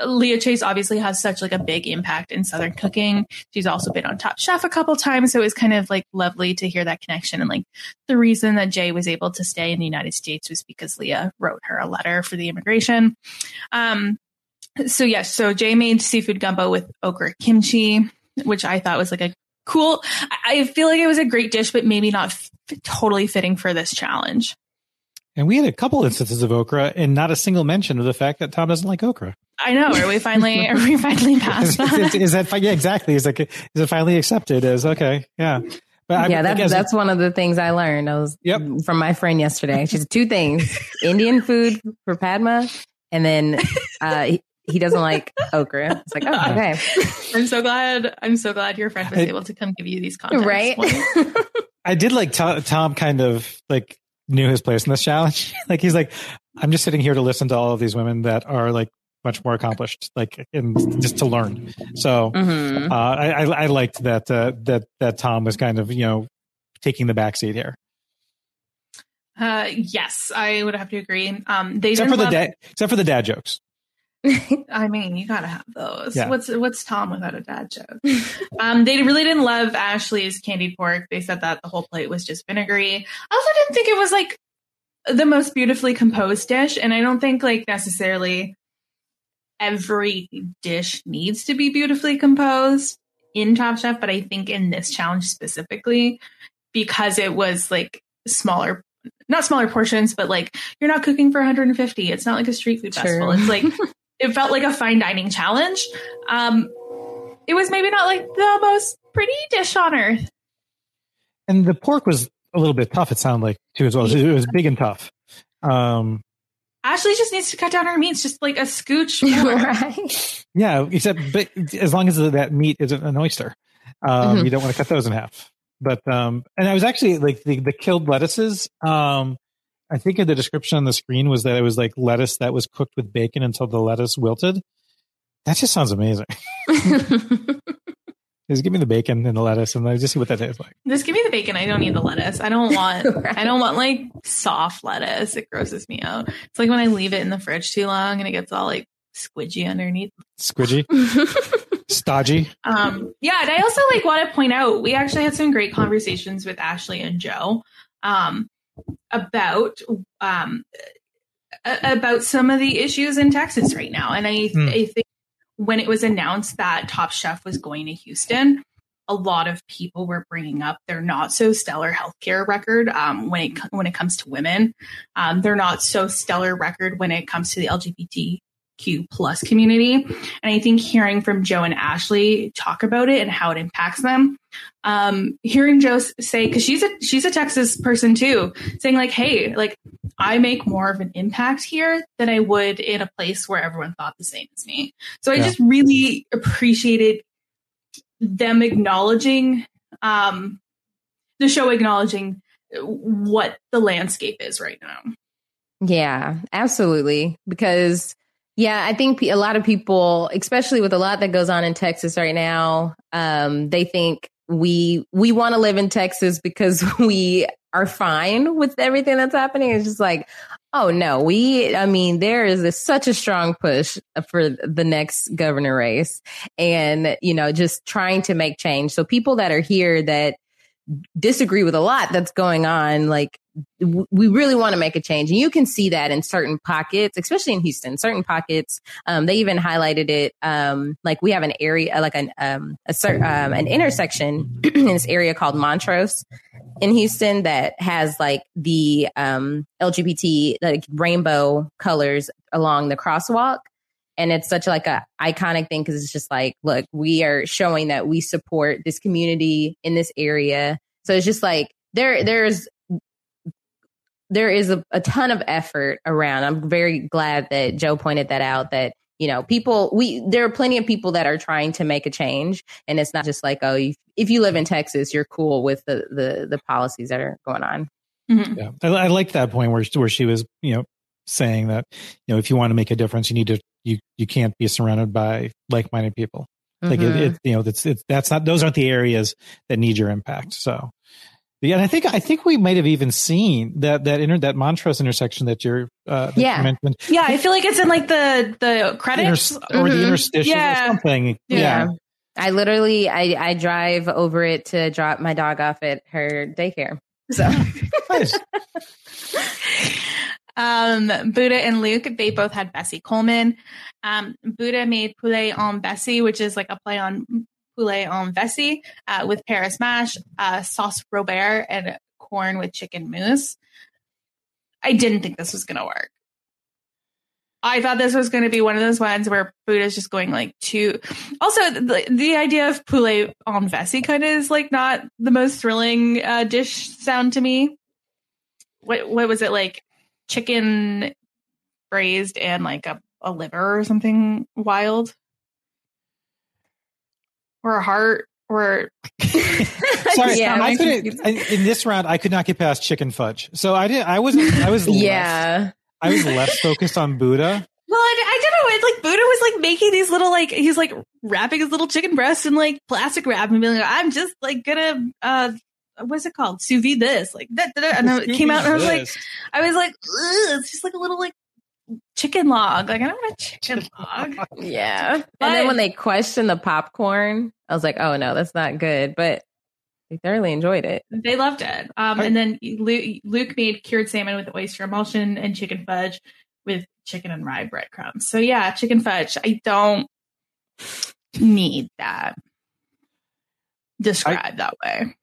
Leah Chase obviously has such like a big impact in Southern cooking. She's also been on Top Chef a couple times. So it was kind of like lovely to hear that connection. And like the reason that Jae was able to stay in the United States was because Leah wrote her a letter for the immigration. Um, so yes, so Jae made seafood gumbo with okra kimchi, which I thought was like a cool. I I feel like it was a great dish, but maybe not f- totally fitting for this challenge. And we had a couple instances of okra, and not a single mention of the fact that Tom doesn't like okra. I know. Are we finally? Are we finally past is, that? is that yeah exactly? Is like is it finally accepted as okay? Yeah, but yeah, like, that's as a- that's one of the things I learned. I was Yep. from my friend yesterday. She said two things: Indian food for Padma, and then uh, he, he doesn't like okra. It's like, oh, okay, I'm so glad. I'm so glad your friend was I- able to come give you these context right? I did like Tom, Tom kind of like knew his place in this challenge. like he's like, I'm just sitting here to listen to all of these women that are like much more accomplished, like and just to learn. So Mhm. uh, I, I I liked that uh, that that Tom was kind of you know taking the backseat here, Uh, yes, I would have to agree. Um, they except didn't for the dad, except for the dad jokes. I mean, you gotta have those. Yeah. What's what's Tom without a dad joke? um, they really didn't love Ashleigh's candied pork. They said that the whole plate was just vinegary. I also didn't think it was like the most beautifully composed dish, and I don't think like necessarily every dish needs to be beautifully composed in Top Chef, but I think in this challenge specifically, because it was like smaller not smaller portions, but like you're not cooking for 150. It's not like a street food True. festival. It's like it felt like a fine dining challenge. Um, it was maybe not like the most pretty dish on earth. And the pork was a little bit tough. It sounded like too as well. It was, big and tough. Um, Ashleigh just needs to cut down her meats just like a scooch. right? yeah, except but as long as that meat isn't an oyster, um, Mhm. you don't want to cut those in half. But um, and I was actually like the the killed lettuces. Um, I think in the description on the screen was that it was like lettuce that was cooked with bacon until the lettuce wilted. That just sounds amazing. Just give me the bacon and the lettuce, and I just see what that tastes like. Just give me the bacon. I don't need the lettuce. I don't want. I don't want like soft lettuce. It grosses me out. It's like when I leave it in the fridge too long and it gets all like squidgy underneath. Squidgy, stodgy. Um, yeah, and I also like want to point out we actually had some great conversations with Ashleigh and Jo um, about um, about some of the issues in Texas right now, and I, Hmm. I think when it was announced that Top Chef was going to Houston. A lot of people were bringing up their not so stellar healthcare record um, when it when it comes to women. Um, their not so stellar record when it comes to the LGBTQ plus community. And I think hearing from Jo and Ashleigh talk about it and how it impacts them, um, hearing Jo say, because she's a she's a Texas person too, saying like, "Hey, like I make more of an impact here than I would in a place where everyone thought the same as me." So I Yeah. just really appreciated them acknowledging um, the show, acknowledging what the landscape is right now. Yeah, absolutely. Because, yeah, I think a lot of people, especially with a lot that goes on in Texas right now, um, they think we we want to live in Texas because we are fine with everything that's happening. It's just like, oh no, we, I mean, there is a, such a strong push for the next governor race and, you know, just trying to make change. So people that are here that disagree with a lot that's going on, like we really want to make a change. And you can see that in certain pockets, especially in Houston, certain pockets. Um, they even highlighted it. Um, like we have an area, like an, um, a certain, um, an intersection in this area called Montrose in Houston that has like the, um, LGBT, like rainbow colors along the crosswalk. And it's such like a iconic thing because it's just like, look, we are showing that we support this community in this area. So it's just like there, there's there is a, a ton of effort around. I'm very glad that Jo pointed that out. That you know, people we there are plenty of people that are trying to make a change, and it's not just like oh, if, if you live in Texas, you're cool with the the the policies that are going on. Mm-hmm. Yeah, I, I like that point where where she was, you know, saying that you know if you want to make a difference, you need to you you can't be surrounded by like minded people. Like Mhm. it, it, you know, that's it, that's not those aren't the areas that need your impact. So, yeah, and I think I think we might have even seen that that inter that Montrose intersection that you're uh, that you Yeah. mentioned, Yeah, I feel like it's in like the the credits Inter- or the interstitial Yeah. or something. Yeah. I literally I, I drive over it to drop my dog off at her daycare. So Um, Buddha and Luke, they both had Bessie Coleman. Um, Buddha made poulet en Bessie, which is like a play on poulet en Vessie, uh, with Paris mash, uh, sauce Robert, and corn with chicken mousse. I didn't think this was going to work. I thought this was going to be one of those ones where Buddha's just going like too. Also, the, the idea of poulet en Vessie kind of is like not the most thrilling uh, dish sound to me. What what was it like? Chicken braised and like a, a liver or something wild, or a heart, or Sorry, Yeah. I couldn't, I- in this round, I could not get past chicken fudge. So I didn't I was. I was. Less, yeah. I was less focused on Buddha. Well, I, I don't know. It's like Buddha was like making these little like he's like wrapping his little chicken breast in like plastic wrap and being like, I'm just like gonna uh what's it called? Sous vide this like that. that, that. And it came out and I was like, I was like, it's just like a little like chicken log. Like I don't want a chicken log. Yeah. And then when they questioned the popcorn, I was like, oh no, that's not good. But they thoroughly enjoyed it. They loved it. Um, and then Luke, Luke made cured salmon with oyster emulsion and chicken fudge with chicken and rye breadcrumbs. So yeah, chicken fudge. I don't need that described that way.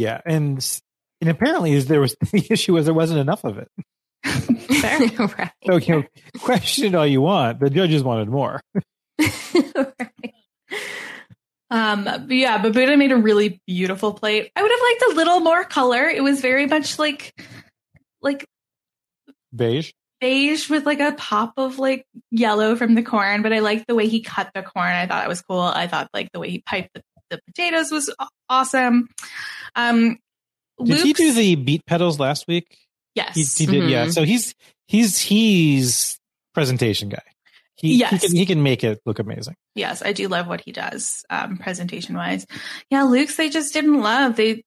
Yeah, and and apparently is there was the issue was there wasn't enough of it. right. So you know, question it all you want. The judges wanted more. Um, but yeah, but Buddha made a really beautiful plate. I would have liked a little more color. It was very much like like Beige. beige with like a pop of like yellow from the corn, but I liked the way he cut the corn. I thought it was cool. I thought like the way he piped the, the potatoes was awesome. Um, Did he do the beat pedals last week? Yes. He, he did. Yeah. Mhm. So he's he's he's presentation guy. He, Yes. he can he can make it look amazing. Yes, I do love what he does, um, presentation wise. Yeah, Luke's they just didn't love. They,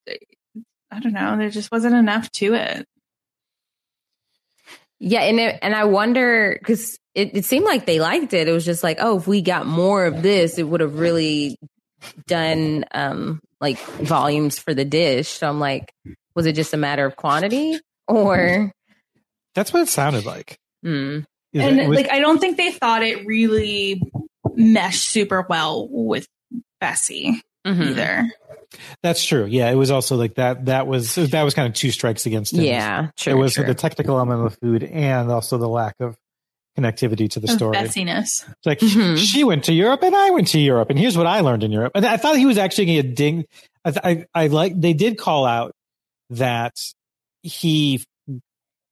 I don't know, there just wasn't enough to it. Yeah, and it, and I wonder because it, it seemed like they liked it. It was just like, oh, if we got more of this, it would have really done um like volumes for the dish. So I'm like, was it just a matter of quantity or? That's what it sounded like. Hmm. Is and it- it was- like, I don't think they thought it really meshed super well with Bessie Mhm. either. that's true. Yeah, it was also like that. That was that was kind of two strikes against him. Yeah, it was true. the technical element of the food and also the lack of connectivity to the Of story. Bessiness. It's like Mhm. she went to Europe and I went to Europe, and here's what I learned in Europe. And I thought he was actually going to ding. I, I I like they did call out that he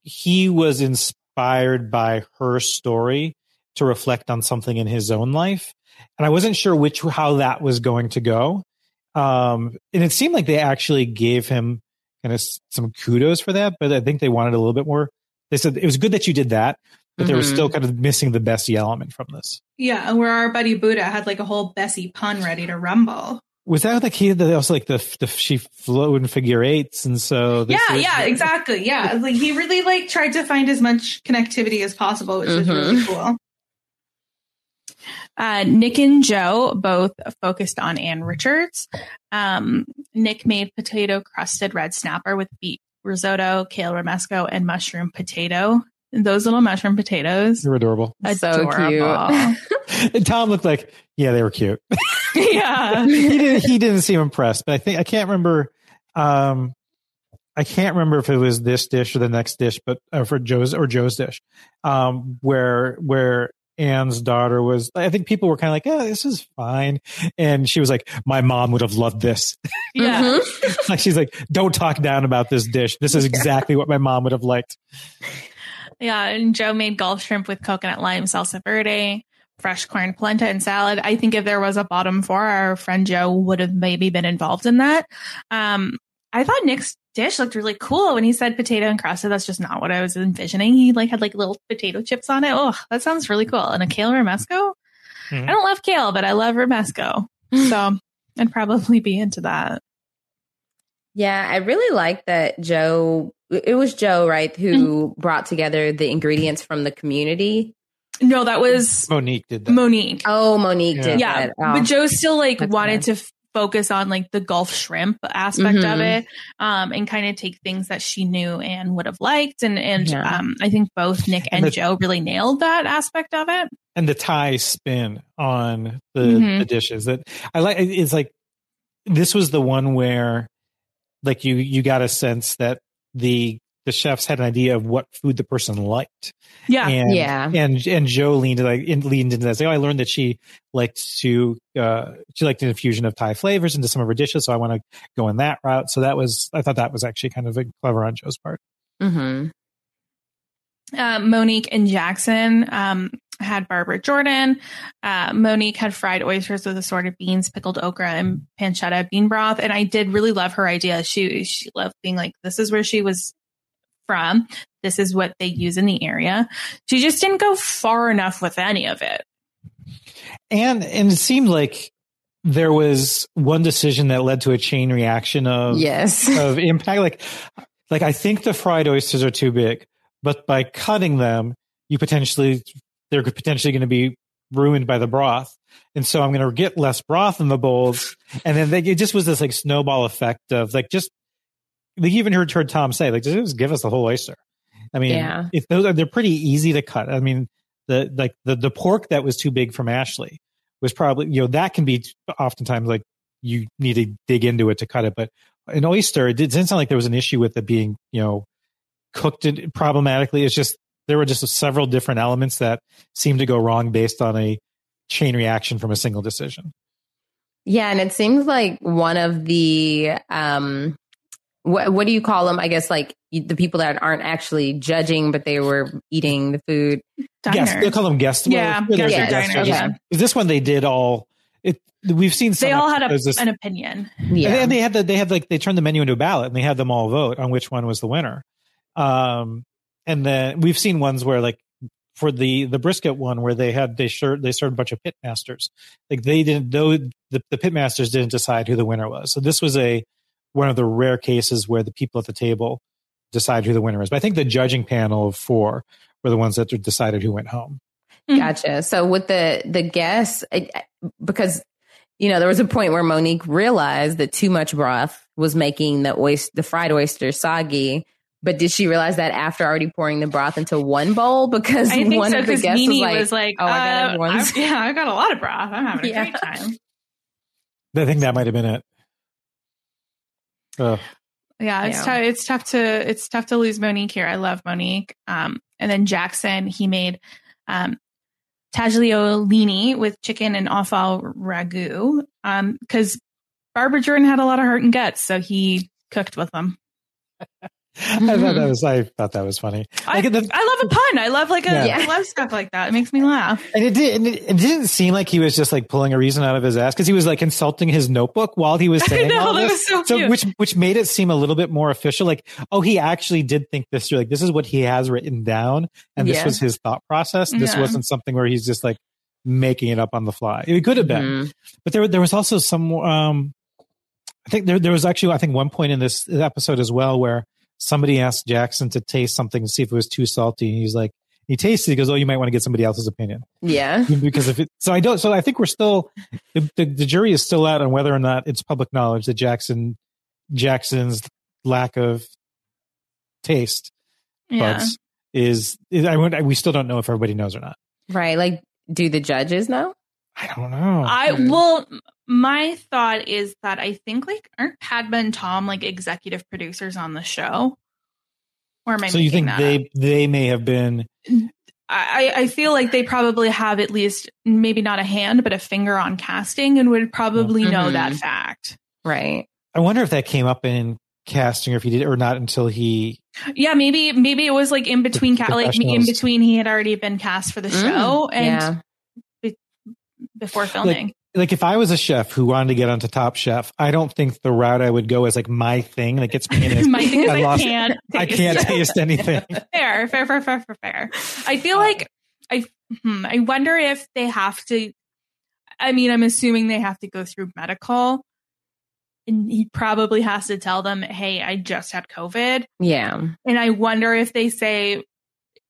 he was inspired by her story to reflect on something in his own life, and I wasn't sure which how that was going to go. Um, and it seemed like they actually gave him kind of some kudos for that, but I think they wanted a little bit more. They said it was good that you did that, but they were Mhm. still kind of missing the Bessie element from this. Yeah, and where our buddy Buddha had like a whole Bessie pun ready to rumble. Was that like he that also like the, the she flew in figure eights and so this yeah, is- yeah, exactly. Yeah, like he really like tried to find as much connectivity as possible, which was really cool. Uh, Nick and Jo both focused on Ann Richards. Um, Nick made potato crusted red snapper with beet risotto, kale romesco, and mushroom potato. Those little mushroom potatoes. They're adorable. So adorable. And Tom looked like yeah, they were cute. yeah, he didn't he didn't seem impressed, but I think I can't remember um I can't remember if it was this dish or the next dish, but uh, for Jo's or Jo's dish, um, where where Ann's daughter was. I think people were kind of like, "Yeah, this is fine," and she was like, "My mom would have loved this." yeah. Mm-hmm. like she's like, "Don't talk down about this dish. This is exactly what my mom would have liked." Yeah, and Jo made Gulf shrimp with coconut lime salsa verde, fresh corn polenta, and salad. I think if there was a bottom four, our friend Jo would have maybe been involved in that. Um, I thought Nick's dish looked really cool when he said potato and crusted. That's just not what I was envisioning. He like had like little potato chips on it. Oh, that sounds really cool. And a kale romesco. Mhm. I don't love kale, but I love romesco, so I'd probably be into that. Yeah, I really like that Jo. It was Jo, right, who Mm-hmm. brought together the ingredients from the community. No, that was Monique did that. Monique. Oh, Monique Yeah. did yeah, that. Oh. but Jo still like That's wanted good. to focus on like the Gulf shrimp aspect of Mhm. it, um, and kind of take things that she knew and would have liked, and and Yeah. um, I think both Nick and And the- Jo really nailed that aspect of it. and the Thai spin on the, Mhm. the dishes that I like. It's like this was the one where, like you you got a sense that the the chefs had an idea of what food the person liked. Yeah, and, Yeah. and and Jo leaned like in, leaned into that. Say, oh, I learned that she liked to uh, she liked an infusion of Thai flavors into some of her dishes, so I want to go in that route. So that was I thought that was actually kind of a clever on Jo's part. hmm uh, Monique and Jackson um, had Barbara Jordan. Uh, Monique had fried oysters with assorted beans, pickled okra, and pancetta bean broth. And I did really love her idea. She she loved being like, this is where she was from. This is what they use in the area. She just didn't go far enough with any of it. And and it seemed like there was one decision that led to a chain reaction of Yes. of impact. Like like I think the fried oysters are too big, but by cutting them, you potentially they're potentially going to be ruined by the broth. And so I'm going to get less broth in the bowls. And then they, it just was this like snowball effect of like just they even heard, heard Tom say like just give us the whole oyster. I mean, Yeah. if those are, they're pretty easy to cut. I mean, the like the the pork that was too big from Ashleigh was probably you know that can be oftentimes like you need to dig into it to cut it. But an oyster, it didn't sound like there was an issue with it being you know cooked it problematically. It's just there were just several different elements that seemed to go wrong based on a chain reaction from a single decision. Yeah, and it seems like one of the um what what do you call them? I guess like the people that aren't actually judging, but they were eating the food. Yes, they call them guests. Yeah, well, guest they're guest diners, judges. yeah. 'Cause This one they did all. It we've seen. Some They all had a, this- an opinion. Yeah, And, and they had the, they had like they turned the menu into a ballot and they had them all vote on which one was the winner. Um, and then we've seen ones where like for the the brisket one where they had they served they served a bunch of pit masters. Like they didn't know the, the pit masters didn't decide who the winner was. So this was a one of the rare cases where the people at the table decide who the winner is. But I think the judging panel of four were the ones that decided who went home. Mm-hmm. Gotcha. So with the the guests, I- I- because you know there was a point where Monique realized that too much broth was making the oyster, the fried oyster soggy. But did she realize that after already pouring the broth into one bowl? Because I think one so of the because guests was like, was like, "Oh, I got uh. I've- yeah, I got a lot of broth. I'm having a Yeah. great time. I think that might have been it. Ugh. Yeah, it's tough. It's tough to it's tough to lose Monique here. I love Monique. Um, and then Jackson, he made um, tagliolini with chicken and offal ragu. Um, because Barbara Jordan had a lot of heart and guts, so he cooked with them. I thought that was I thought that was funny. I, the- I love a pun. I love like a Yeah. I love stuff like that. It makes me laugh. And it did. And it, it didn't seem like he was just like pulling a reason out of his ass because he was like consulting his notebook while he was saying know, all this. was so cute. which which made it seem a little bit more official. Like, oh, he actually did think this through. Like, this is what he has written down, and this Yeah. was his thought process. This Yeah. wasn't something where he's just like making it up on the fly. It could have been, Mhm. but there there was also some. Um, I think there there was actually I think one point in this episode as well where somebody asked Jackson to taste something to see if it was too salty, and he's like. He tasted. He goes, "Oh, you might want to get somebody else's opinion." Yeah. because if it, so I don't, so I think we're still, the, the, the jury is still out on whether or not it's public knowledge that Jackson, Jackson's lack of taste Yeah. buds is, is I, would- we still don't know if everybody knows or not. Right. Like, do the judges know? I don't know. I Hmm. well, my thought is that I think like aren't Padma and Tom like executive producers on the show? Or am I so you think that they, up? they may have been, I, I feel like they probably have at least maybe not a hand, but a finger on casting and would probably know Mhm. that fact. Right. I wonder if that came up in casting or if he did or not until he, Yeah, maybe maybe it was like in between ca- like in between he had already been cast for the Mm, show and yeah. be- before filming. like if I was a chef who wanted to get onto Top Chef, I don't think the route I would go is like my thing that gets me in is My thing is I I lost- can't I taste can't taste anything. fair, fair, fair, fair, fair, fair. I feel like I, hmm, I wonder if they have to. I mean, I'm assuming they have to go through medical, and he probably has to tell them, "Hey, I just had COVID," Yeah. and I wonder if they say,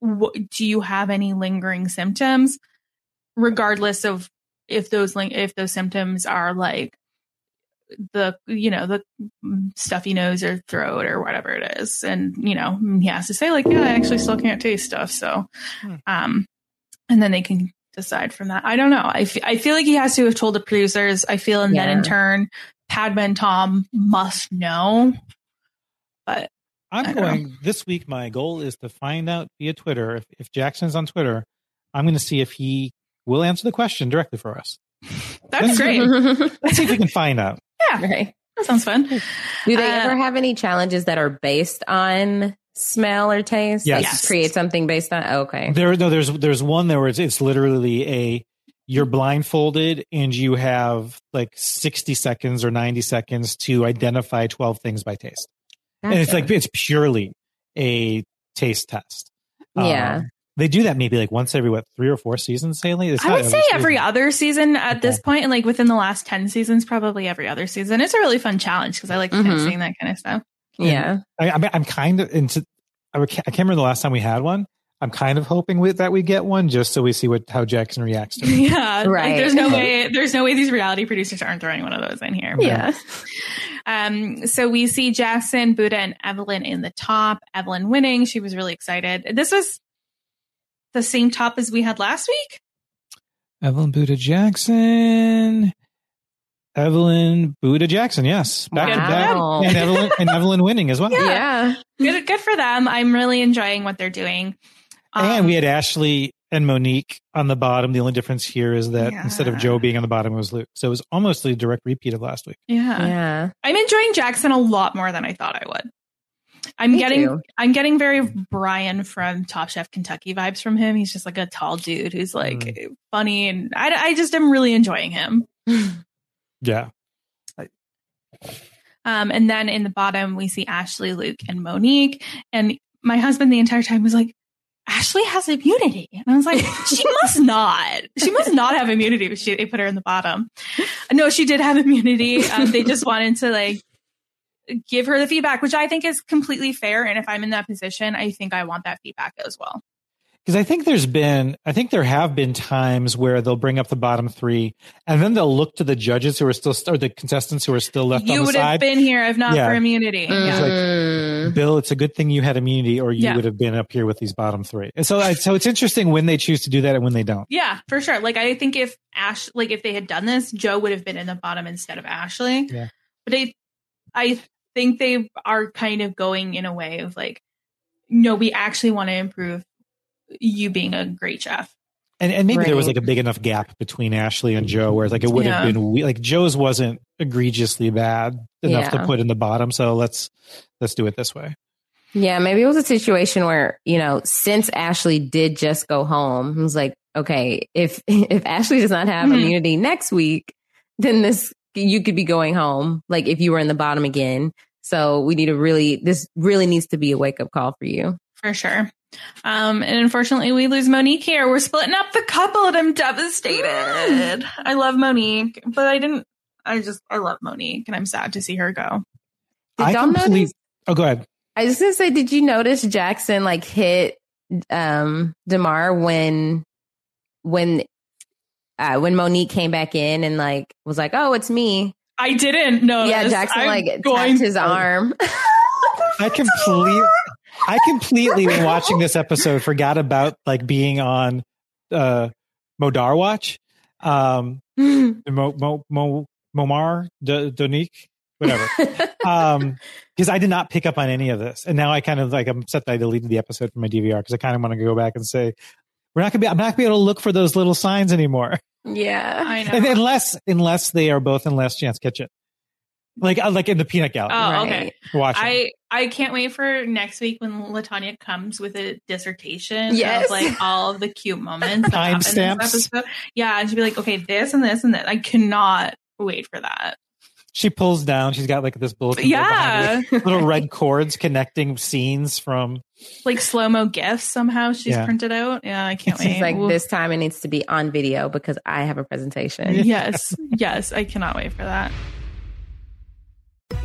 "Wh- "Do you have any lingering symptoms?" Regardless of if those ling- if those symptoms are like the you know the stuffy nose or throat or whatever it is and you know he has to say like yeah i actually still can't taste stuff so Hmm. um and then they can decide from that i don't know I I feel like he has to have told the producers i feel and then in turn padma and tom must know but I I'm don't know. going this week. My goal is to find out via Twitter if, if Jackson's on Twitter. I'm going to see if he will answer the question directly for us. that's great Let's see if we can find out. yeah right. that sounds fun Do they Uh, ever have any challenges that are based on smell or taste? Yes. Like create something based on okay. There, no, there's there's one there where it's, it's literally a you're blindfolded and you have like 60 seconds or 90 seconds to identify 12 things by taste, and it's like it's purely a taste test. Yeah. Um, they do that maybe like once every what three or four seasons, Haley. It's I would say every season. other season at this point, and like within the last 10 seasons, probably every other season. It's a really fun challenge because I like kind of Mhm. seeing that kind of stuff. yeah. I, I'm, I'm kind of into. I can't remember the last time we had one. I'm kind of hoping with that we get one just so we see what how Jackson reacts to it. Yeah. Right. Like there's no way there's no way these reality producers aren't throwing one of those in here. Yeah. Um so we see Jackson, Buddha, and Evelyn in the top. Evelyn winning. She was really excited. This was the same top as we had last week. Evelyn Buddha Jackson. Evelyn Buddha Jackson, yes. Back to back. And Evelyn and Evelyn winning as well. Yeah. Good good for them. I'm really enjoying what they're doing. and Um, we had Ashleigh and Monique on the bottom. The only difference here is that Yeah. instead of Jo being on the bottom, it was Luke. So it was almost a direct repeat of last week. yeah. Yeah. I'm enjoying Jackson a lot more than I thought I would. I'm Me getting too. I'm getting very Brian from Top Chef Kentucky vibes from him. He's just like a tall dude who's like Mm. funny and I, I just am really enjoying him. Yeah. Um, and then in the bottom we see Ashleigh, Luke, and Monique. And my husband the entire time was like, Ashleigh has immunity. And I was like, she must not. She must not have immunity, but she, they put her in the bottom. No, she did have immunity. Um, they just wanted to like give her the feedback, which I think is completely fair. And if I'm in that position, I think I want that feedback as well. Because I think there's been, I think there have been times where they'll bring up the bottom three and then they'll look to the judges who are still, or the contestants who are still left you on the would have been here if not Yeah. for immunity. It's like, Mm. Bill, it's a good thing you had immunity or you Yeah. would have been up here with these bottom three. And so, I, so it's interesting when they choose to do that and when they don't. Yeah, for sure. Like I think if Ash, like if they had done this, Jo would have been in the bottom instead of Ashleigh. Yeah. But I, I think they are kind of going in a way of like, no, we actually want to improve you being a great chef. And, and maybe there was like a big enough gap between Ashleigh and Jo where it's like it would have been we- like Jo's wasn't egregiously bad enough to put in the bottom. So let's, let's do it this way. Yeah, maybe it was a situation where, you know, since Ashleigh did just go home, it was like, okay, if if Ashleigh does not have Mhm. immunity next week, then this you could be going home, like if you were in the bottom again. So we need to really this really needs to be a wake up call for you. For sure. Um, and unfortunately, we lose Monique here. We're splitting up the couple, and I'm devastated. I love Monique, but I didn't. I just I love Monique, and I'm sad to see her go. Did I y'all complete- notice? Oh, go ahead. I was gonna say, did you notice Jackson like hit um Demar when when uh when Monique came back in and like was like, Oh, it's me. I didn't know. yeah, Jackson like tapped his arm. I completely, I completely, when watching this episode, forgot about like being on uh, Modar Watch, um, Mo, Mo, Mo, Momar, D- Donique, whatever. um, because I did not pick up on any of this, and now I kind of like I'm upset that I deleted the episode from my DVR because I kind of want to go back and say we're not gonna be, I'm not gonna be able to look for those little signs anymore, yeah. I know. and unless unless they are both in Last Chance Kitchen, like uh, like in the Peanut Gallery. Oh, okay. Watch. I I can't wait for next week when Latanya comes with a dissertation Yes. of like all of the cute moments that happened in this Timestamps. Yeah, and she'd be like, okay, this and this and that. I cannot wait for that. She pulls down. She's got like this bulletin board behind her Yeah, with little red cords connecting scenes from. like slow mo gifs somehow she's Yeah. printed out. Yeah, I can't She's wait. like, Oof. this time it needs to be on video because I have a presentation. Yes, yes, I cannot wait for that.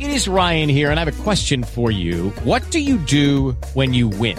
It is Ryan here, and I have a question for you. What do you do when you win?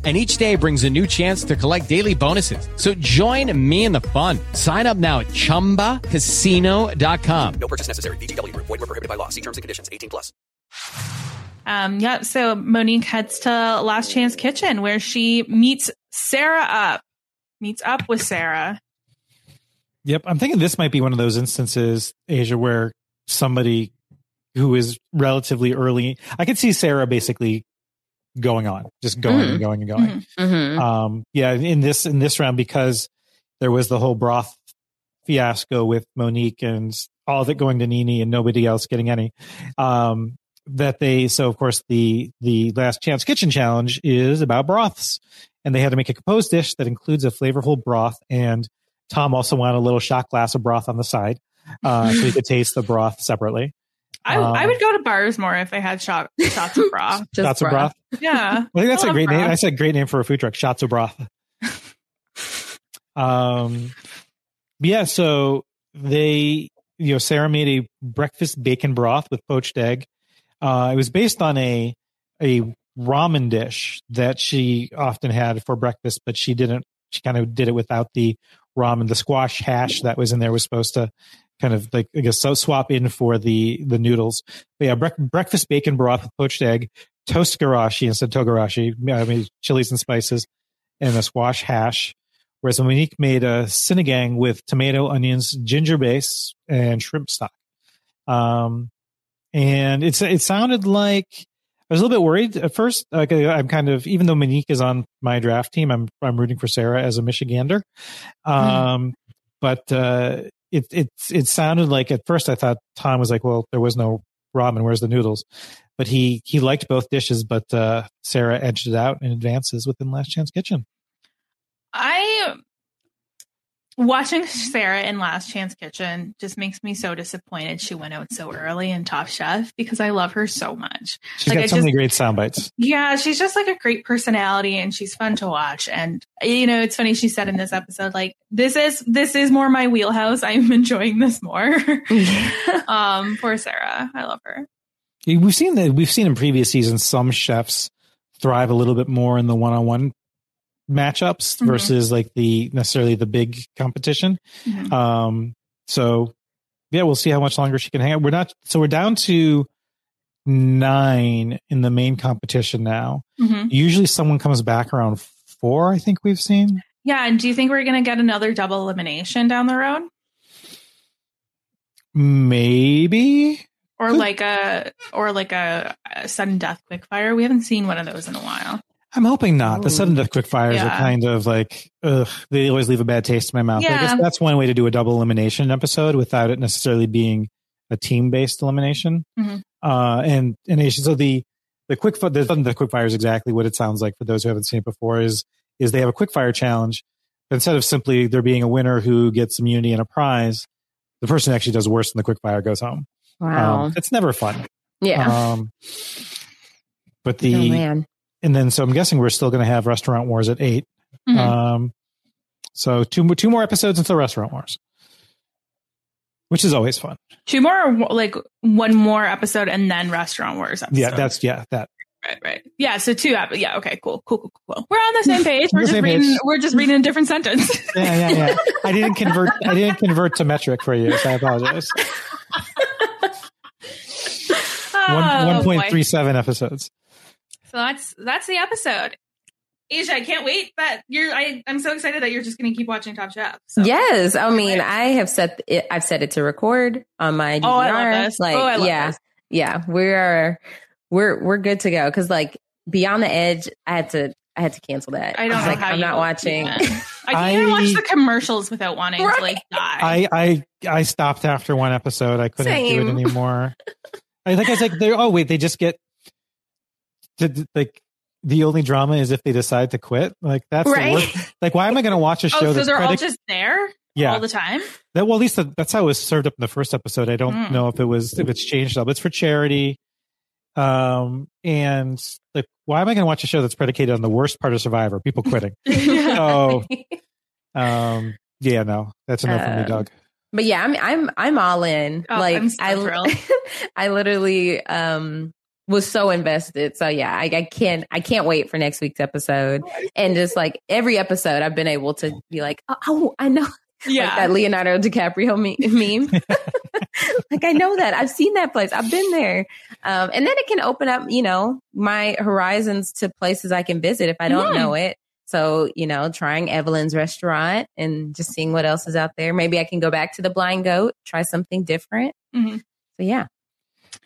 And each day brings a new chance to collect daily bonuses. So join me in the fun. Sign up now at chumbacasino.com. No purchase necessary. VGW Group. Void were prohibited by law. See terms and conditions. 18 plus. Um, yeah, so Monique heads to Last Chance Kitchen where she meets Sarah up, meets up with Sarah. Yep, I'm thinking this might be one of those instances, Asia, where somebody who is relatively early. I could see Sarah basically going on, just going Mhm. and going and going. Mhm. Mhm. Um, yeah, in this in this round because there was the whole broth fiasco with Monique and all of it going to Nini and nobody else getting any. Um, that they so of course the the last chance kitchen challenge is about broths, and they had to make a composed dish that includes a flavorful broth. And Tom also wanted a little shot glass of broth on the side, uh, so he could taste the broth separately. I, Um, I would go to bars more if they had shot, shots of broth. Just Shots of broth. broth. Yeah. I think that's I a love great name. broth. That's a great name for a food truck. Shots of broth. um, yeah. So they, you know, Sarah made a breakfast bacon broth with poached egg. Uh, it was based on a a ramen dish that she often had for breakfast, but she didn't. She kind of did it without the ramen. The squash hash that was in there was supposed to kind of like I guess so swap in for the the noodles. But yeah, brec- breakfast bacon broth with poached egg, toast garashi instead of togarashi. I mean chilies and spices, and a squash hash. Whereas Monique made a sinigang with tomato, onions, ginger base, and shrimp stock. Um, and it's it sounded like I was a little bit worried at first. Like I'm kind of even though Monique is on my draft team, I'm I'm rooting for Sarah as a Michigander. Um, but uh, it it it sounded like at first I thought Tom was like, well, there was no ramen. Where's the noodles? But he he liked both dishes, but uh, Sarah edged it out and advances within Last Chance Kitchen. I watching Sarah in Last Chance Kitchen just makes me so disappointed she went out so early in Top Chef because I love her so much. She's Like, got I so just- many great sound bites. Yeah, she's just like a great personality and she's fun to watch. And you know, it's funny she said in this episode, like, this is this is more my wheelhouse. I'm enjoying this more. um, poor Sarah. I love her. We've seen that we've seen in previous seasons some chefs thrive a little bit more in the one-on-one matchups Mhm. versus like the necessarily the big competition. Mhm. Um, so yeah, we'll see how much longer she can hang out. We're not so we're down to nine in the main competition now. Mhm. Usually someone comes back around four, I think we've seen. Yeah, and do you think we're going to get another double elimination down the road? Maybe. Or like a or like a, a sudden death quickfire? We haven't seen one of those in a while. I'm hoping not. The sudden death quick fires are kind of like, ugh, they always leave a bad taste in my mouth. But I guess Yeah. that's one way to do a double elimination episode without it necessarily being a team based elimination. Mhm. Uh, and, and so the, the quick, the sudden death quick fire is exactly what it sounds like for those who haven't seen it before is, is they have a quick fire challenge. Instead of simply there being a winner who gets immunity and a prize, the person who actually does worse than the quick fire goes home. Wow. Um, it's never fun. yeah. Um, but the, oh man. And then so I'm guessing we're still going to have Restaurant Wars at 8 Mhm. Um, so two more two more episodes until Restaurant Wars, which is always fun. Two more, or like one more episode, and then Restaurant Wars. Episode. Yeah, that's yeah that. right, right. Yeah, so two. ep- Yeah, okay, cool, cool, cool, cool. We're on the same page. We're just reading. page. We're just reading a different sentence. Yeah, yeah, yeah. I didn't convert. I didn't convert to metric for you, so I apologize. One Oh, one point three seven episodes. So that's that's the episode. Asia, I can't wait that you're. I, I'm so excited that you're just going to keep watching Top Chef. So. Yes, I mean, I have set it. I've set it to record on my DVR. Oh, I love this. Like, Oh, I love yeah, this. yeah, we're we're we're good to go. Because like Beyond the Edge, I had to I had to cancel that. I don't was know like, how I'm you not watching. I can't even watch the commercials without wanting to like die. I I I stopped after one episode. I couldn't do it anymore. I think I was like, they're, oh wait, they just get to like the only drama is if they decide to quit. Like that's the Right. worst. Like, why am I going to watch a show oh, so that's they're all just there yeah all the time. that well at least that- that's how it was served up in the first episode. I don't Mm. know if it was if it's changed up. It's for charity. Um and like why am I going to watch a show that's predicated on the worst part of Survivor, people quitting? so um yeah, no, that's enough for me, Um, Doug. But yeah, I'm I'm I'm all in. Oh, like I'm so I. I literally um was so invested. So yeah, I, I can't I can't wait for next week's episode. And just like every episode I've been able to be like, oh, oh I know Yeah. like that Leonardo DiCaprio me- meme. like I know that. I've seen that place. I've been there. Um and then it can open up, you know, my horizons to places I can visit if I don't Mhm. know it. So, you know, trying Evelyn's restaurant and just seeing what else is out there. Maybe I can go back to the blind goat, try something different. Mhm. So yeah.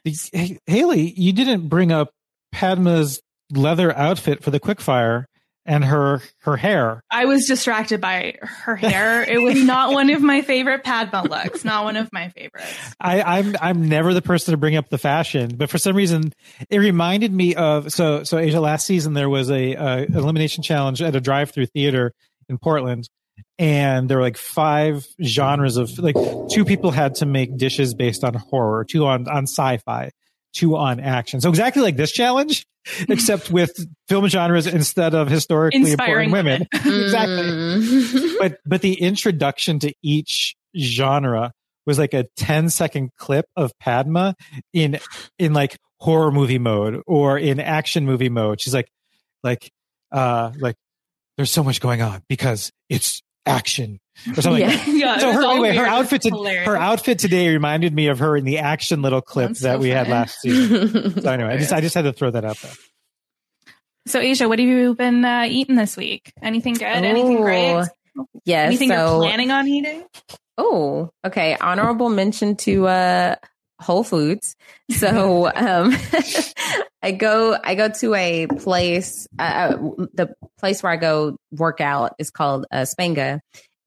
Hey, Haley, you didn't bring up Padma's leather outfit for the quickfire and her her hair. I was distracted by her hair. It was not one of my favorite Padma looks. Not one of my favorites. I, I'm I'm never the person to bring up the fashion, but for some reason it reminded me of so so Asia last season there was a uh, elimination challenge at a drive through theater in Portland, and there were like five genres of like two people had to make dishes based on horror, two on on sci-fi, two on action. So exactly like this challenge, except with film genres instead of historically Inspiring important women. exactly Mm. but but the introduction to each genre was like a 10 second clip of Padma in in like horror movie mode or in action movie mode. She's like like uh like there's so much going on because it's action or something. Yeah. Yeah, So her anyway, her outfit to, her outfit today reminded me of her in the action little clip That's that so we had last season. So anyway, I just I just had to throw that out there. So Asia, what have you been uh, eating this week? Anything good? Anything great? Ooh. Yes. Anything so, you're planning on eating? Oh, okay. Honorable mention to uh Whole Foods. So um I go I go to a place uh, uh, the place where I go work out is called uh, Spenga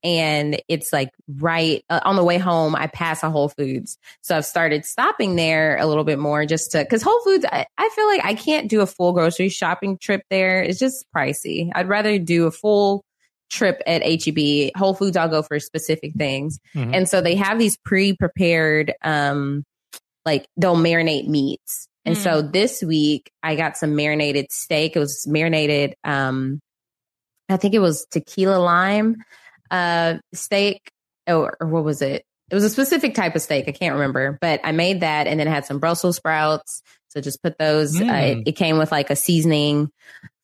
and it's like right uh, on the way home I pass a Whole Foods. So I've started stopping there a little bit more just to cuz Whole Foods I, I feel like I can't do a full grocery shopping trip there. It's just pricey. I'd rather do a full trip at HEB. Whole Foods, I'll go for specific things. Mhm. And so they have these pre-prepared, um, like they'll marinate meats. And Mm. so this week I got some marinated steak. It was marinated, um, I think it was tequila lime, uh, steak or, or what was it? It was a specific type of steak. I can't remember, but I made that and then had some Brussels sprouts. So just put those, uh, Mm. it, it came with like a seasoning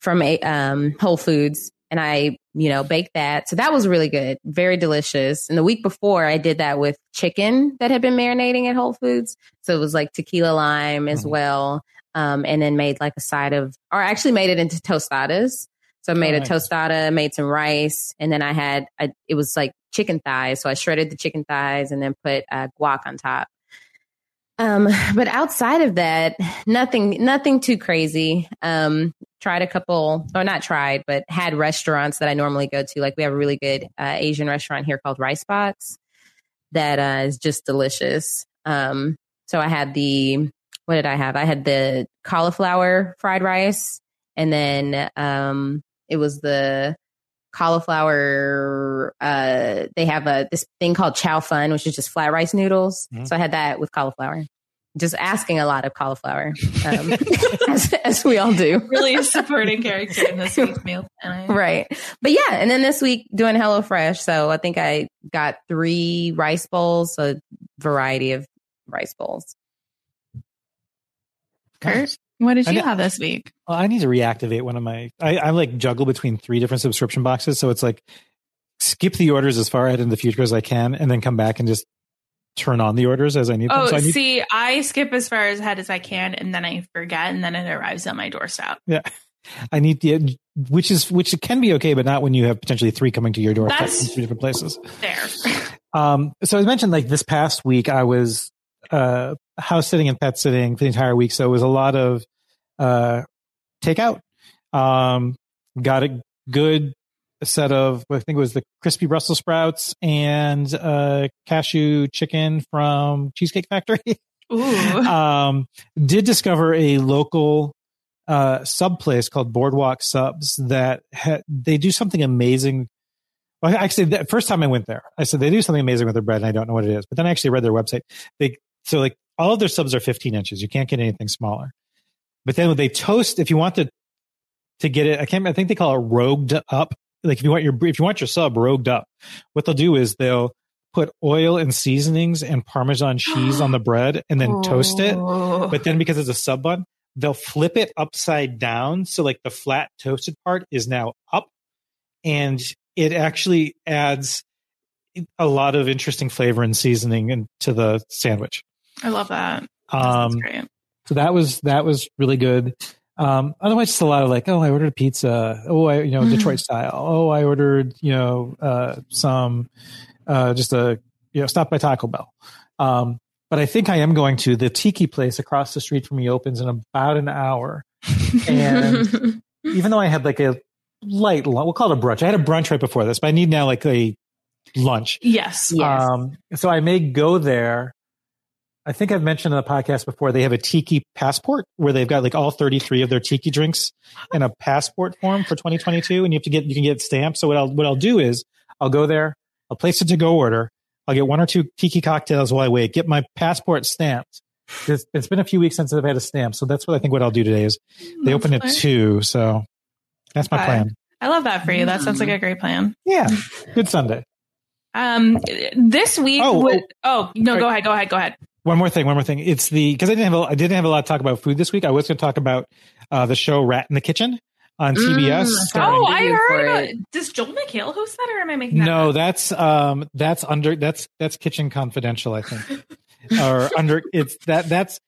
from a, um, Whole Foods and I you know, bake that. So that was really good, very delicious. And the week before, I did that with chicken that had been marinating at Whole Foods. So it was like tequila lime as Mhm. well. Um, and then made like a side of, or actually made it into tostadas. So I made Oh, a nice. tostada, made some rice, and then I had, I, it was like chicken thighs. So I shredded the chicken thighs and then put uh, guac on top. Um, but outside of that, nothing, nothing too crazy. Um, tried a couple, or not tried, but had restaurants that I normally go to. Like we have a really good uh, Asian restaurant here called Rice Box that uh, is just delicious. Um, so I had the, what did I have? I had the cauliflower fried rice, and then um, it was the cauliflower. Uh, they have a this thing called chow fun, which is just flat rice noodles. Mhm. So I had that with cauliflower. Just asking a lot of cauliflower, um, as, as we all do. Really a supporting character in this week's meal. plan. Right. But yeah, and then this week doing HelloFresh. So I think I got three rice bowls, a variety of rice bowls. Kurt, what did you know- have this week? Well, I need to reactivate one of my. I, I like juggle between three different subscription boxes, so it's like skip the orders as far ahead in the future as I can, and then come back and just turn on the orders as I need them. Oh, So I need, see, I skip as far ahead as I can, and then I forget, and then it arrives at my doorstep. yeah, I need the which is which can be okay, but not when you have potentially three coming to your door from That's- three different places. There. Um, so I mentioned like this past week I was uh house sitting and pet sitting for the entire week, so it was a lot of uh takeout. Um, got a good set of I think it was the crispy Brussels sprouts and uh cashew chicken from Cheesecake Factory. Ooh. um, did discover a local uh, sub place called Boardwalk Subs that ha- they do something amazing. Well, actually, the first time I went there, I said they do something amazing with their bread, and I don't know what it is. But then I actually read their website. They so like all of their subs are 15 inches. You can't get anything smaller. But then when they toast, if you want to to get it, I can't. I think they call it rogued up. Like if you want your if you want your sub rogued up, what they'll do is they'll put oil and seasonings and Parmesan cheese on the bread and then toast it. Oh. But then because it's a sub bun, they'll flip it upside down. So like the flat toasted part is now up and it actually adds a lot of interesting flavor and seasoning into the sandwich. I love that. Um, great. so that was, that was really good. Um, otherwise just a lot of like, oh, I ordered a pizza. Oh, I, you know, Detroit style. Oh, I ordered, you know, uh, some, uh, just a, you know, stop by Taco Bell. Um, but I think I am going to the tiki place across the street from me opens in about an hour. And even though I had like a light, we'll call it a brunch. I had a brunch right before this, but I need now like a lunch. Yes. Yes. Um, so I may go there. I think I've mentioned on the podcast before they have a tiki passport where they've got like all 33 of their tiki drinks in a passport form for 2022 and you have to get you can get stamped. So what I'll what I'll do is I'll go there, I'll place a to go order, I'll get one or two tiki cocktails while I wait, get my passport stamped. It's, it's been a few weeks since I've had a stamp, so that's what I think what I'll do today is they That's open at fine. two, so that's my plan. I love that for you. That sounds like a great plan. Yeah, good Sunday. Um, this week. Oh, would, oh, no, sorry. go ahead. Go ahead. Go ahead. One more thing, one more thing. It's the because I didn't have a, I didn't have a lot to talk about food this week. I was going to talk about uh, the show Rat in the Kitchen on TBS. Mm, starring- Oh, I heard about it. Does Joel McHale host that, or am I making that? no, up? that's um that's under that's that's Kitchen Confidential, I think, or under it's that that's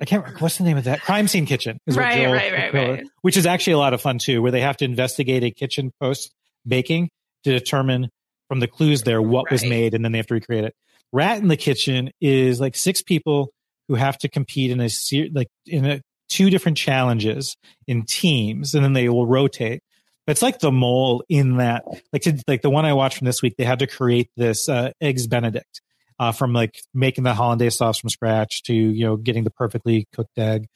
I can't remember what's the name of that Crime Scene Kitchen is what Right, Joel right, right, McHale- right. which is actually a lot of fun too, where they have to investigate a kitchen post baking to determine from the clues there what was made, and then they have to recreate it. Rat in the Kitchen is like six people who have to compete in a ser- like in a two different challenges in teams, and then they will rotate. It's like the mole in that, like to, like the one I watched from this week, they had to create this uh, eggs Benedict uh, from like making the hollandaise sauce from scratch to you know getting the perfectly cooked egg.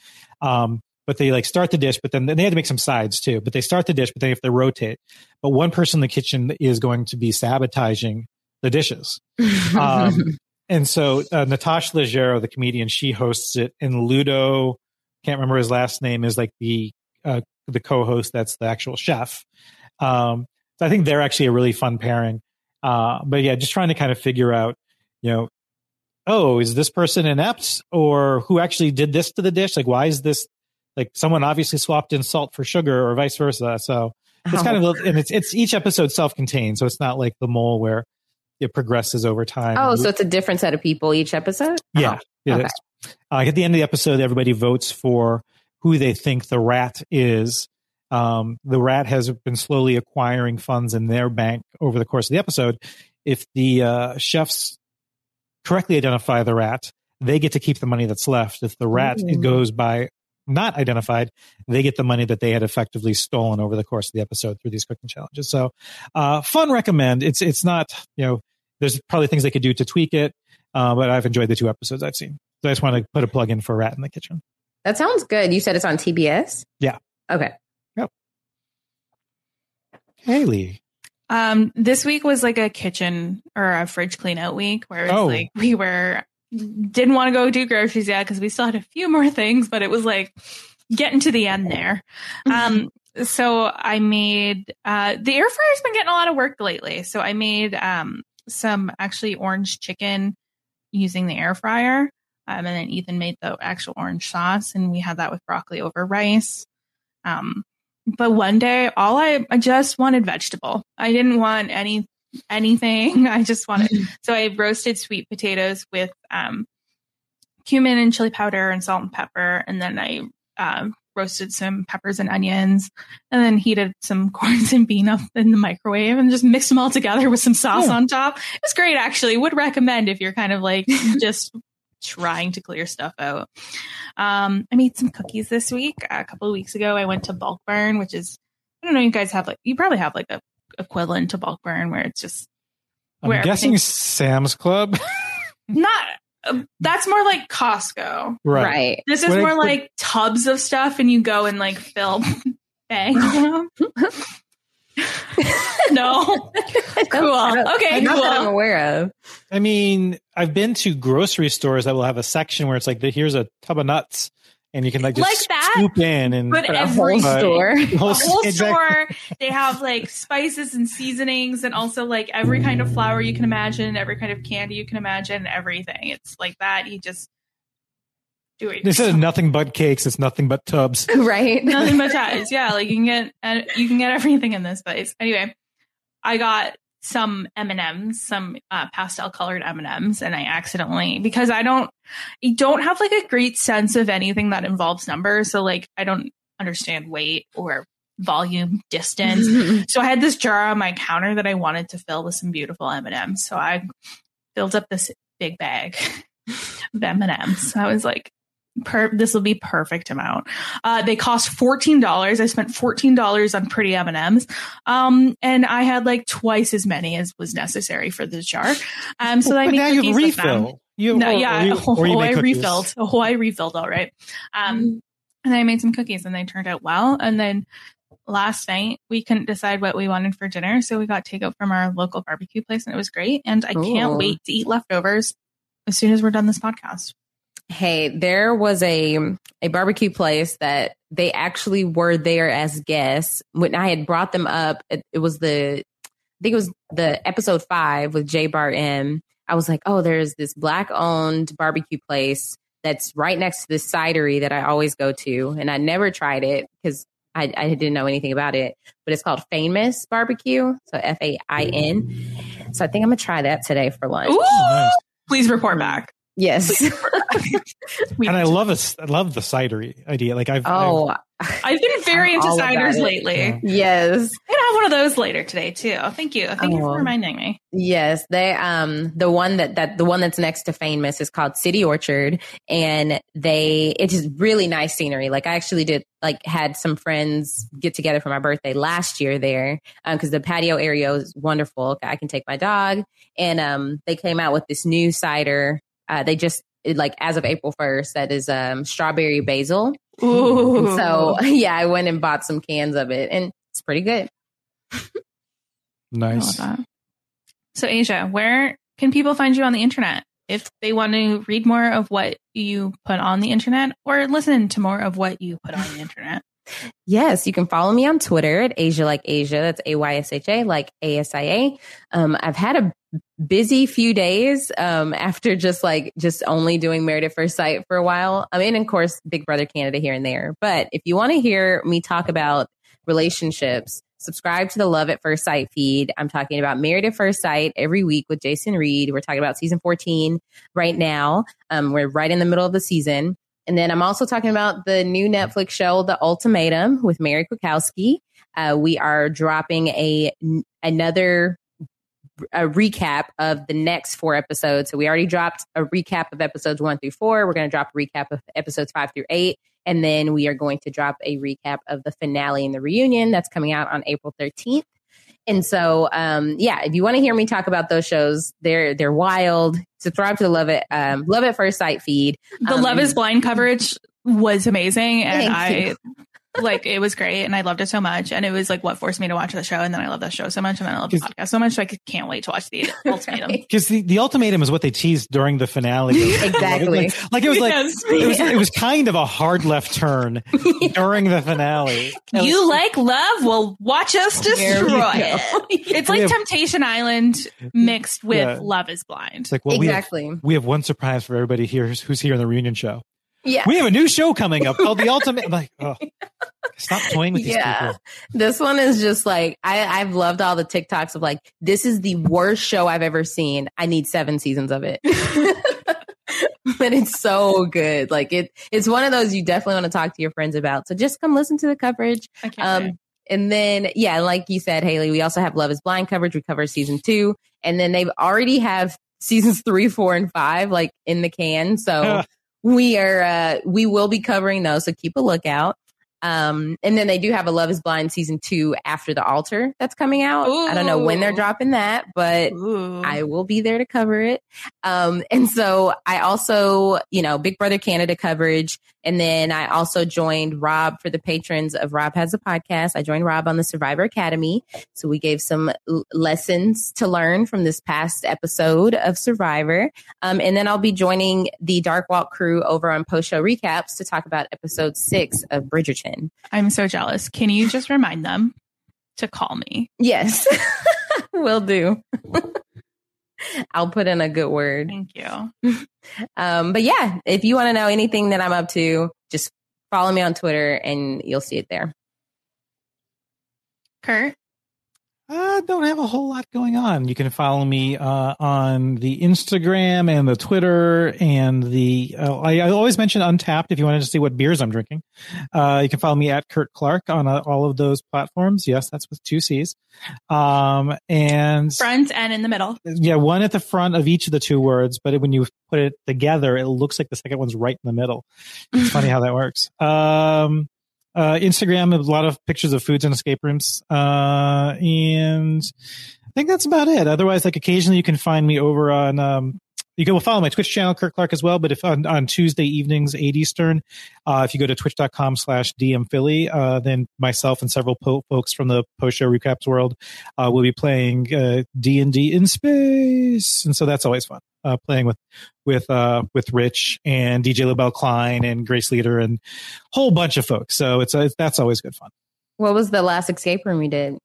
Um, but they like start the dish, but then they had to make some sides too. But they start the dish, but they have to rotate. But one person in the kitchen is going to be sabotaging the dishes. Um, and so uh, Natasha Leggero, the comedian, she hosts it, and Ludo, can't remember his last name, is like the uh, the co-host. That's the actual chef. Um, so I think they're actually a really fun pairing. Uh, but yeah, just trying to kind of figure out, you know, oh, is this person inept, or who actually did this to the dish? Like, why is this? Like, someone obviously swapped in salt for sugar, or vice versa. So It's kind of and it's it's each episode self-contained, so it's not like the mole where it progresses over time. Oh, so it's a different set of people each episode? Yeah, Oh, it okay. is. Uh, at the end of the episode, everybody votes for who they think the rat is. Um, the rat has been slowly acquiring funds in their bank over the course of the episode. If the uh, chefs correctly identify the rat, they get to keep the money that's left. If the rat Ooh. goes by not identified, they get the money that they had effectively stolen over the course of the episode through these cooking challenges. So, uh, fun recommend. It's it's not you know there's probably things they could do to tweak it, uh, but I've enjoyed the two episodes I've seen. So I just want to put a plug in for Rat in the Kitchen. That sounds good. You said it's on TBS? Yeah. Okay. Haley, Um, this week was like a kitchen or a fridge clean out week where it's Oh. like we were didn't want to go do groceries yet because we still had a few more things, but it was like getting to the end there. Um, so I made uh the air fryer's been getting a lot of work lately. So I made um some actually orange chicken using the air fryer. Um, and then Ethan made the actual orange sauce, and we had that with broccoli over rice. Um, but one day, all I, I just wanted vegetable. I didn't want any anything. I just wanted. so I roasted sweet potatoes with um, cumin and chili powder and salt and pepper, and then I um, roasted some peppers and onions, and then heated some corns and bean up in the microwave, and just mixed them all together with some sauce Yeah. on top. It was great, actually. Would recommend if you're kind of like just trying to clear stuff out. Um, I made some cookies this week. A couple of weeks ago, I went to Bulk Barn, which is I don't know. You guys have like you probably have like a equivalent to Bulk Barn where it's just I'm guessing Sam's Club. not. Uh, that's more like Costco. right. Right. This is What I- more what- like tubs of stuff, and you go and like fill bags. no, cool. Okay, Not that I'm aware of. I mean, I've been to grocery stores that will have a section where it's like, here's a tub of nuts, and you can like just Like that? scoop in and But For a every whole store. The whole- the whole exactly. store they have like spices and seasonings and also like every kind of flour you can imagine every kind of candy you can imagine everything it's like that you just do it Instead of nothing but cakes, it's nothing but tubs. right. nothing but ties yeah like you can get and you can get everything in this place anyway i got some m&ms some uh, pastel colored m&ms and i accidentally because i don't i don't have like a great sense of anything that involves numbers so like i don't understand weight or volume distance so I had this jar on my counter that I wanted to fill with some beautiful M&Ms. So I filled up this big bag of M&Ms. I was like, per- this will be perfect amount. Uh, they cost $14. I spent $14 on pretty M&Ms. Um, and I had like twice as many as was necessary for this jar. Um, so I made now you cookies with them. refill. You, No, or- yeah, or you, oh, or you make I cookies. refilled. Oh, I refilled all right. Um, and I made some cookies, and they turned out well. And then last night we couldn't decide what we wanted for dinner, so we got takeout from our local barbecue place, and it was great. And I can't wait to eat leftovers as soon as we're done this podcast. Hey, there was a a barbecue place that they actually were there as guests. When I had brought them up, it, it was the I think it was the episode five with J Bar M. I was like, oh, there's this black owned barbecue place that's right next to this cidery that I always go to, and I never tried it because I, I didn't know anything about it. But it's called Fainmous Barbecue, so F A I N. So I think I'm gonna try that today for lunch. Ooh, Nice. please report back. Yes. And I love this. I love the cidery idea. Like I've, oh, I've been very I'm into ciders lately. Yeah. yes. I'm gonna have one of those later today too. Thank you. Thank you Oh. for reminding me. Yes, they um the one that that the one that's next to Fainmous is called City Orchard and they it is really nice scenery. Like I actually did like had some friends get together for my birthday last year there um cuz the patio area is wonderful. I can take my dog and um they came out with this new cider. Uh they just like as of April 1st that is um strawberry basil. Ooh. So yeah, I went and bought some cans of it and it's pretty good. Nice. So, Asia, where can people find you on the internet if they want to read more of what you put on the internet or listen to more of what you put on the internet? Yes, you can follow me on Twitter at Asia like Asia. That's A Y S H A like A S I A. Um, I've had a busy few days um, after just like just only doing Married at First Sight for a while. I mean, of course, Big Brother Canada here and there. But if you want to hear me talk about relationships, subscribe to the Love at First Sight feed. I'm talking about Married at First Sight every week with Jason Reed. We're talking about season 14 right now. Um, we're right in the middle of the season. And then I'm also talking about the new Netflix show, The Ultimatum with Mary Kwiatkowski. Uh, we are dropping a another a recap of the next four episodes. So we already dropped a recap of episodes one through four. We're going to drop a recap of episodes five through eight. And then we are going to drop a recap of the finale and the reunion that's coming out on April 13th. And so, um, yeah, if you want to hear me talk about those shows, they're they're wild. Subscribe to the Love It um, Love at First Sight feed. The Um, Love is Blind coverage was amazing, and I you. Like it was great, and I loved it so much, and it was like what forced me to watch the show, and then I love that show so much, and then I love the podcast so much, so I can't wait to watch the ultimatum. Because the, the ultimatum is what they teased during the finale. Exactly. Like, like it was like Yes. it was it was kind of a hard left turn during the finale. And You like love? Well, watch us destroy it. It's like have- Temptation Island mixed with Yeah. Love is Blind. It's like, well, Exactly. we have, we have one surprise for everybody here who's, who's here in the reunion show. Yeah. We have a new show coming up called The Ultimate. I'm like, oh, stop toying with these Yeah. people. This one is just like I, I've loved all the TikToks of like this is the worst show I've ever seen. I need seven seasons of it. but it's so good. Like it it's one of those you definitely want to talk to your friends about. So just come listen to the coverage. I can't. Um and then yeah, like you said, Haley, we also have Love is Blind coverage. We cover season two. And then they've already have seasons three, four, and five like in the can. So we are uh we will be covering those so keep a lookout um and then they do have a love is blind season two after the altar that's coming out i don't know when they're dropping that but Ooh. I will be there to cover it. Um, and so I also, you know, Big Brother Canada coverage. And then I also joined Rob for the patrons of Rob Has a Podcast. I joined Rob on the Survivor Academy. So we gave some l- lessons to learn from this past episode of Survivor. Um, and then I'll be joining the Dark Walk crew over on post show recaps to talk about episode six of Bridgerton. I'm so jealous. Can you just remind them to call me? Yes, will do. I'll put in a good word. Thank you. Um, but yeah, if you want to know anything that I'm up to, just follow me on Twitter and you'll see it there. Kurt, I don't have a whole lot going on. You can follow me uh, on the Instagram and the Twitter and the. Uh, I, I always mention Untappd if you wanted to see what beers I'm drinking. Uh, you can follow me at Kurt Clark on uh, all of those platforms. Yes, that's with two C's. Um, and front and in the middle. yeah, one at the front of each of the two words, but when you put it together, it looks like the second one's right in the middle. It's funny how that works. Um, uh, Instagram, a lot of pictures of foods and escape rooms. Uh, and I think that's about it. Otherwise, like occasionally you can find me over on, um, you can follow my Twitch channel, Kurt Clark, as well. But if on, on Tuesday evenings, 8 Eastern, uh, if you go to twitch.com slash DM Philly, uh, then myself and several po- folks from the post show recaps world, uh, will be playing, uh, D&D in space. And so that's always fun, uh, playing with, with, uh, with Rich and DJ LaBelle Klein and Grace Leader and a whole bunch of folks. So it's, uh, that's always good fun. What was the last escape room you did?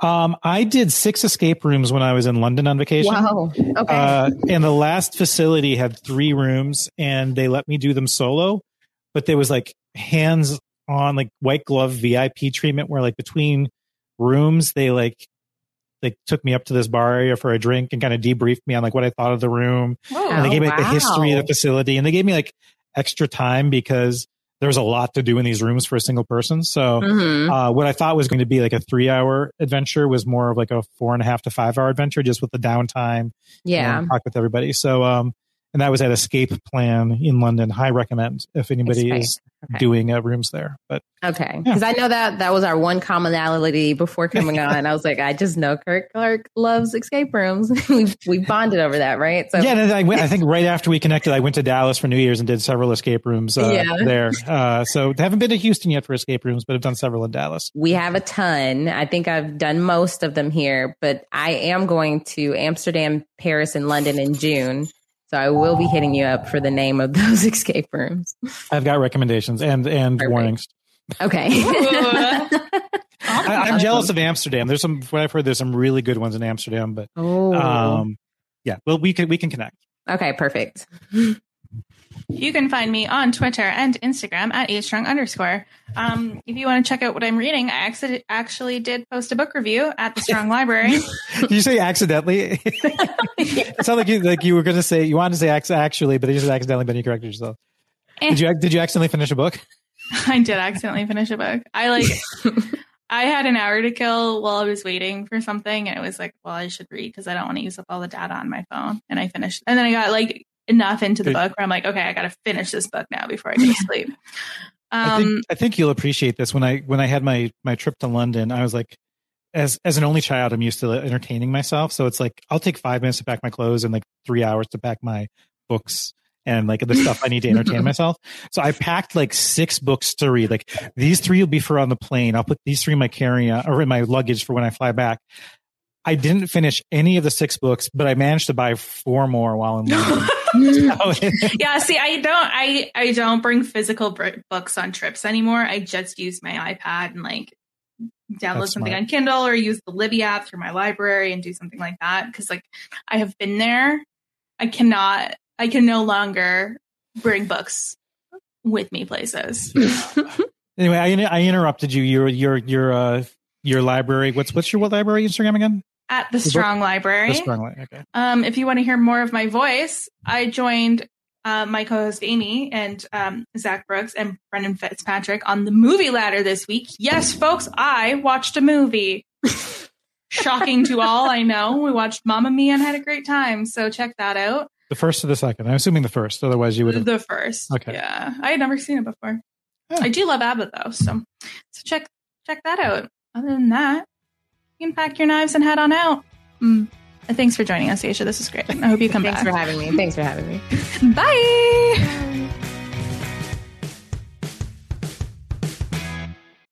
Um, I did six escape rooms when I was in London on vacation. Wow. Okay. Uh, and the last facility had three rooms and they let me do them solo, but there was like hands on like white glove VIP treatment where like between rooms, they like, they took me up to this bar area for a drink and kind of debriefed me on like what I thought of the room. and they Oh, gave me like the history of the facility and they gave me like extra time because there was a lot to do in these rooms for a single person. So, Mhm. uh, what I thought was going to be like a three hour adventure was more of like a four and a half to five hour adventure, just with the downtime. Yeah. talk with everybody. So, um, and that was at Escape Plan in London. High recommend if anybody Escape. is Okay. doing uh, rooms there. But Okay. Because I know that that was our one commonality before coming on. I was like, I just know Kirk Clark loves escape rooms. we we bonded over that, right? So yeah, I went. I think right after we connected, I went to Dallas for New Year's and did several escape rooms uh, Yeah. there. Uh, so haven't been to Houston yet for escape rooms, but I've done several in Dallas. we have a ton. I think I've done most of them here, but I am going to Amsterdam, Paris, and London in June. So I will be hitting you up for the name of those escape rooms. I've got recommendations and and Perfect. warnings. Okay. I, I'm jealous of Amsterdam. There's some. What I've heard, there's some really good ones in Amsterdam, but oh. um, yeah. Well, we can we can connect. okay, perfect. You can find me on Twitter and Instagram at astrong underscore. Um, if you want to check out what I'm reading, I accident- actually did post a book review at the Strong Library. Did you say accidentally? it sounded like you like you were going to say you wanted to say ac- actually, but you said accidentally, but you corrected yourself. Did you did you accidentally finish a book? I did accidentally finish a book. I like I had an hour to kill while I was waiting for something and it was like, well, I should read because I don't want to use up all the data on my phone. And I finished and then I got like enough into the book where I'm like, okay, I gotta finish this book now before I go to sleep. I Um think I think you'll appreciate this. When I when I had my my trip to London, I was like, as as an only child, I'm used to entertaining myself. So it's like I'll take five minutes to pack my clothes and like three hours to pack my books and like the stuff I need to entertain myself. So I packed like six books to read. Like these three will be for on the plane. I'll put these three in my carry on or in my luggage for when I fly back. I didn't finish any of the six books, but I managed to buy four more while in London. So- yeah, see, I don't, I, I don't bring physical books on trips anymore. I just use my iPad and like download That's something smart. on Kindle or use the Libby app through my library and do something like that. Because like I have been there, I cannot, I can no longer bring books with me places. Anyway, I, I interrupted you. Your your your uh your library. What's what's your what library Instagram again? At the Strong Library. The Strong Library. Okay. Um, if you want to hear more of my voice, I joined uh, my co-host Amy and um, Zach Brooks and Brendan Fitzpatrick on the movie ladder this week. Yes, folks, I watched a movie. Shocking to all, I know. We watched Mamma Mia and had a great time. So check that out. The first or the second? I'm assuming the first. Otherwise, you would have. The first. Okay. Yeah, I had never seen it before. I do love ABBA though, so so check check that out. Other than that, you can pack your knives and head on out. Mm. Thanks for joining us, Asia. This is great. I hope you come Thanks back. Thanks for having me. Thanks for having me. Bye.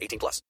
18 plus.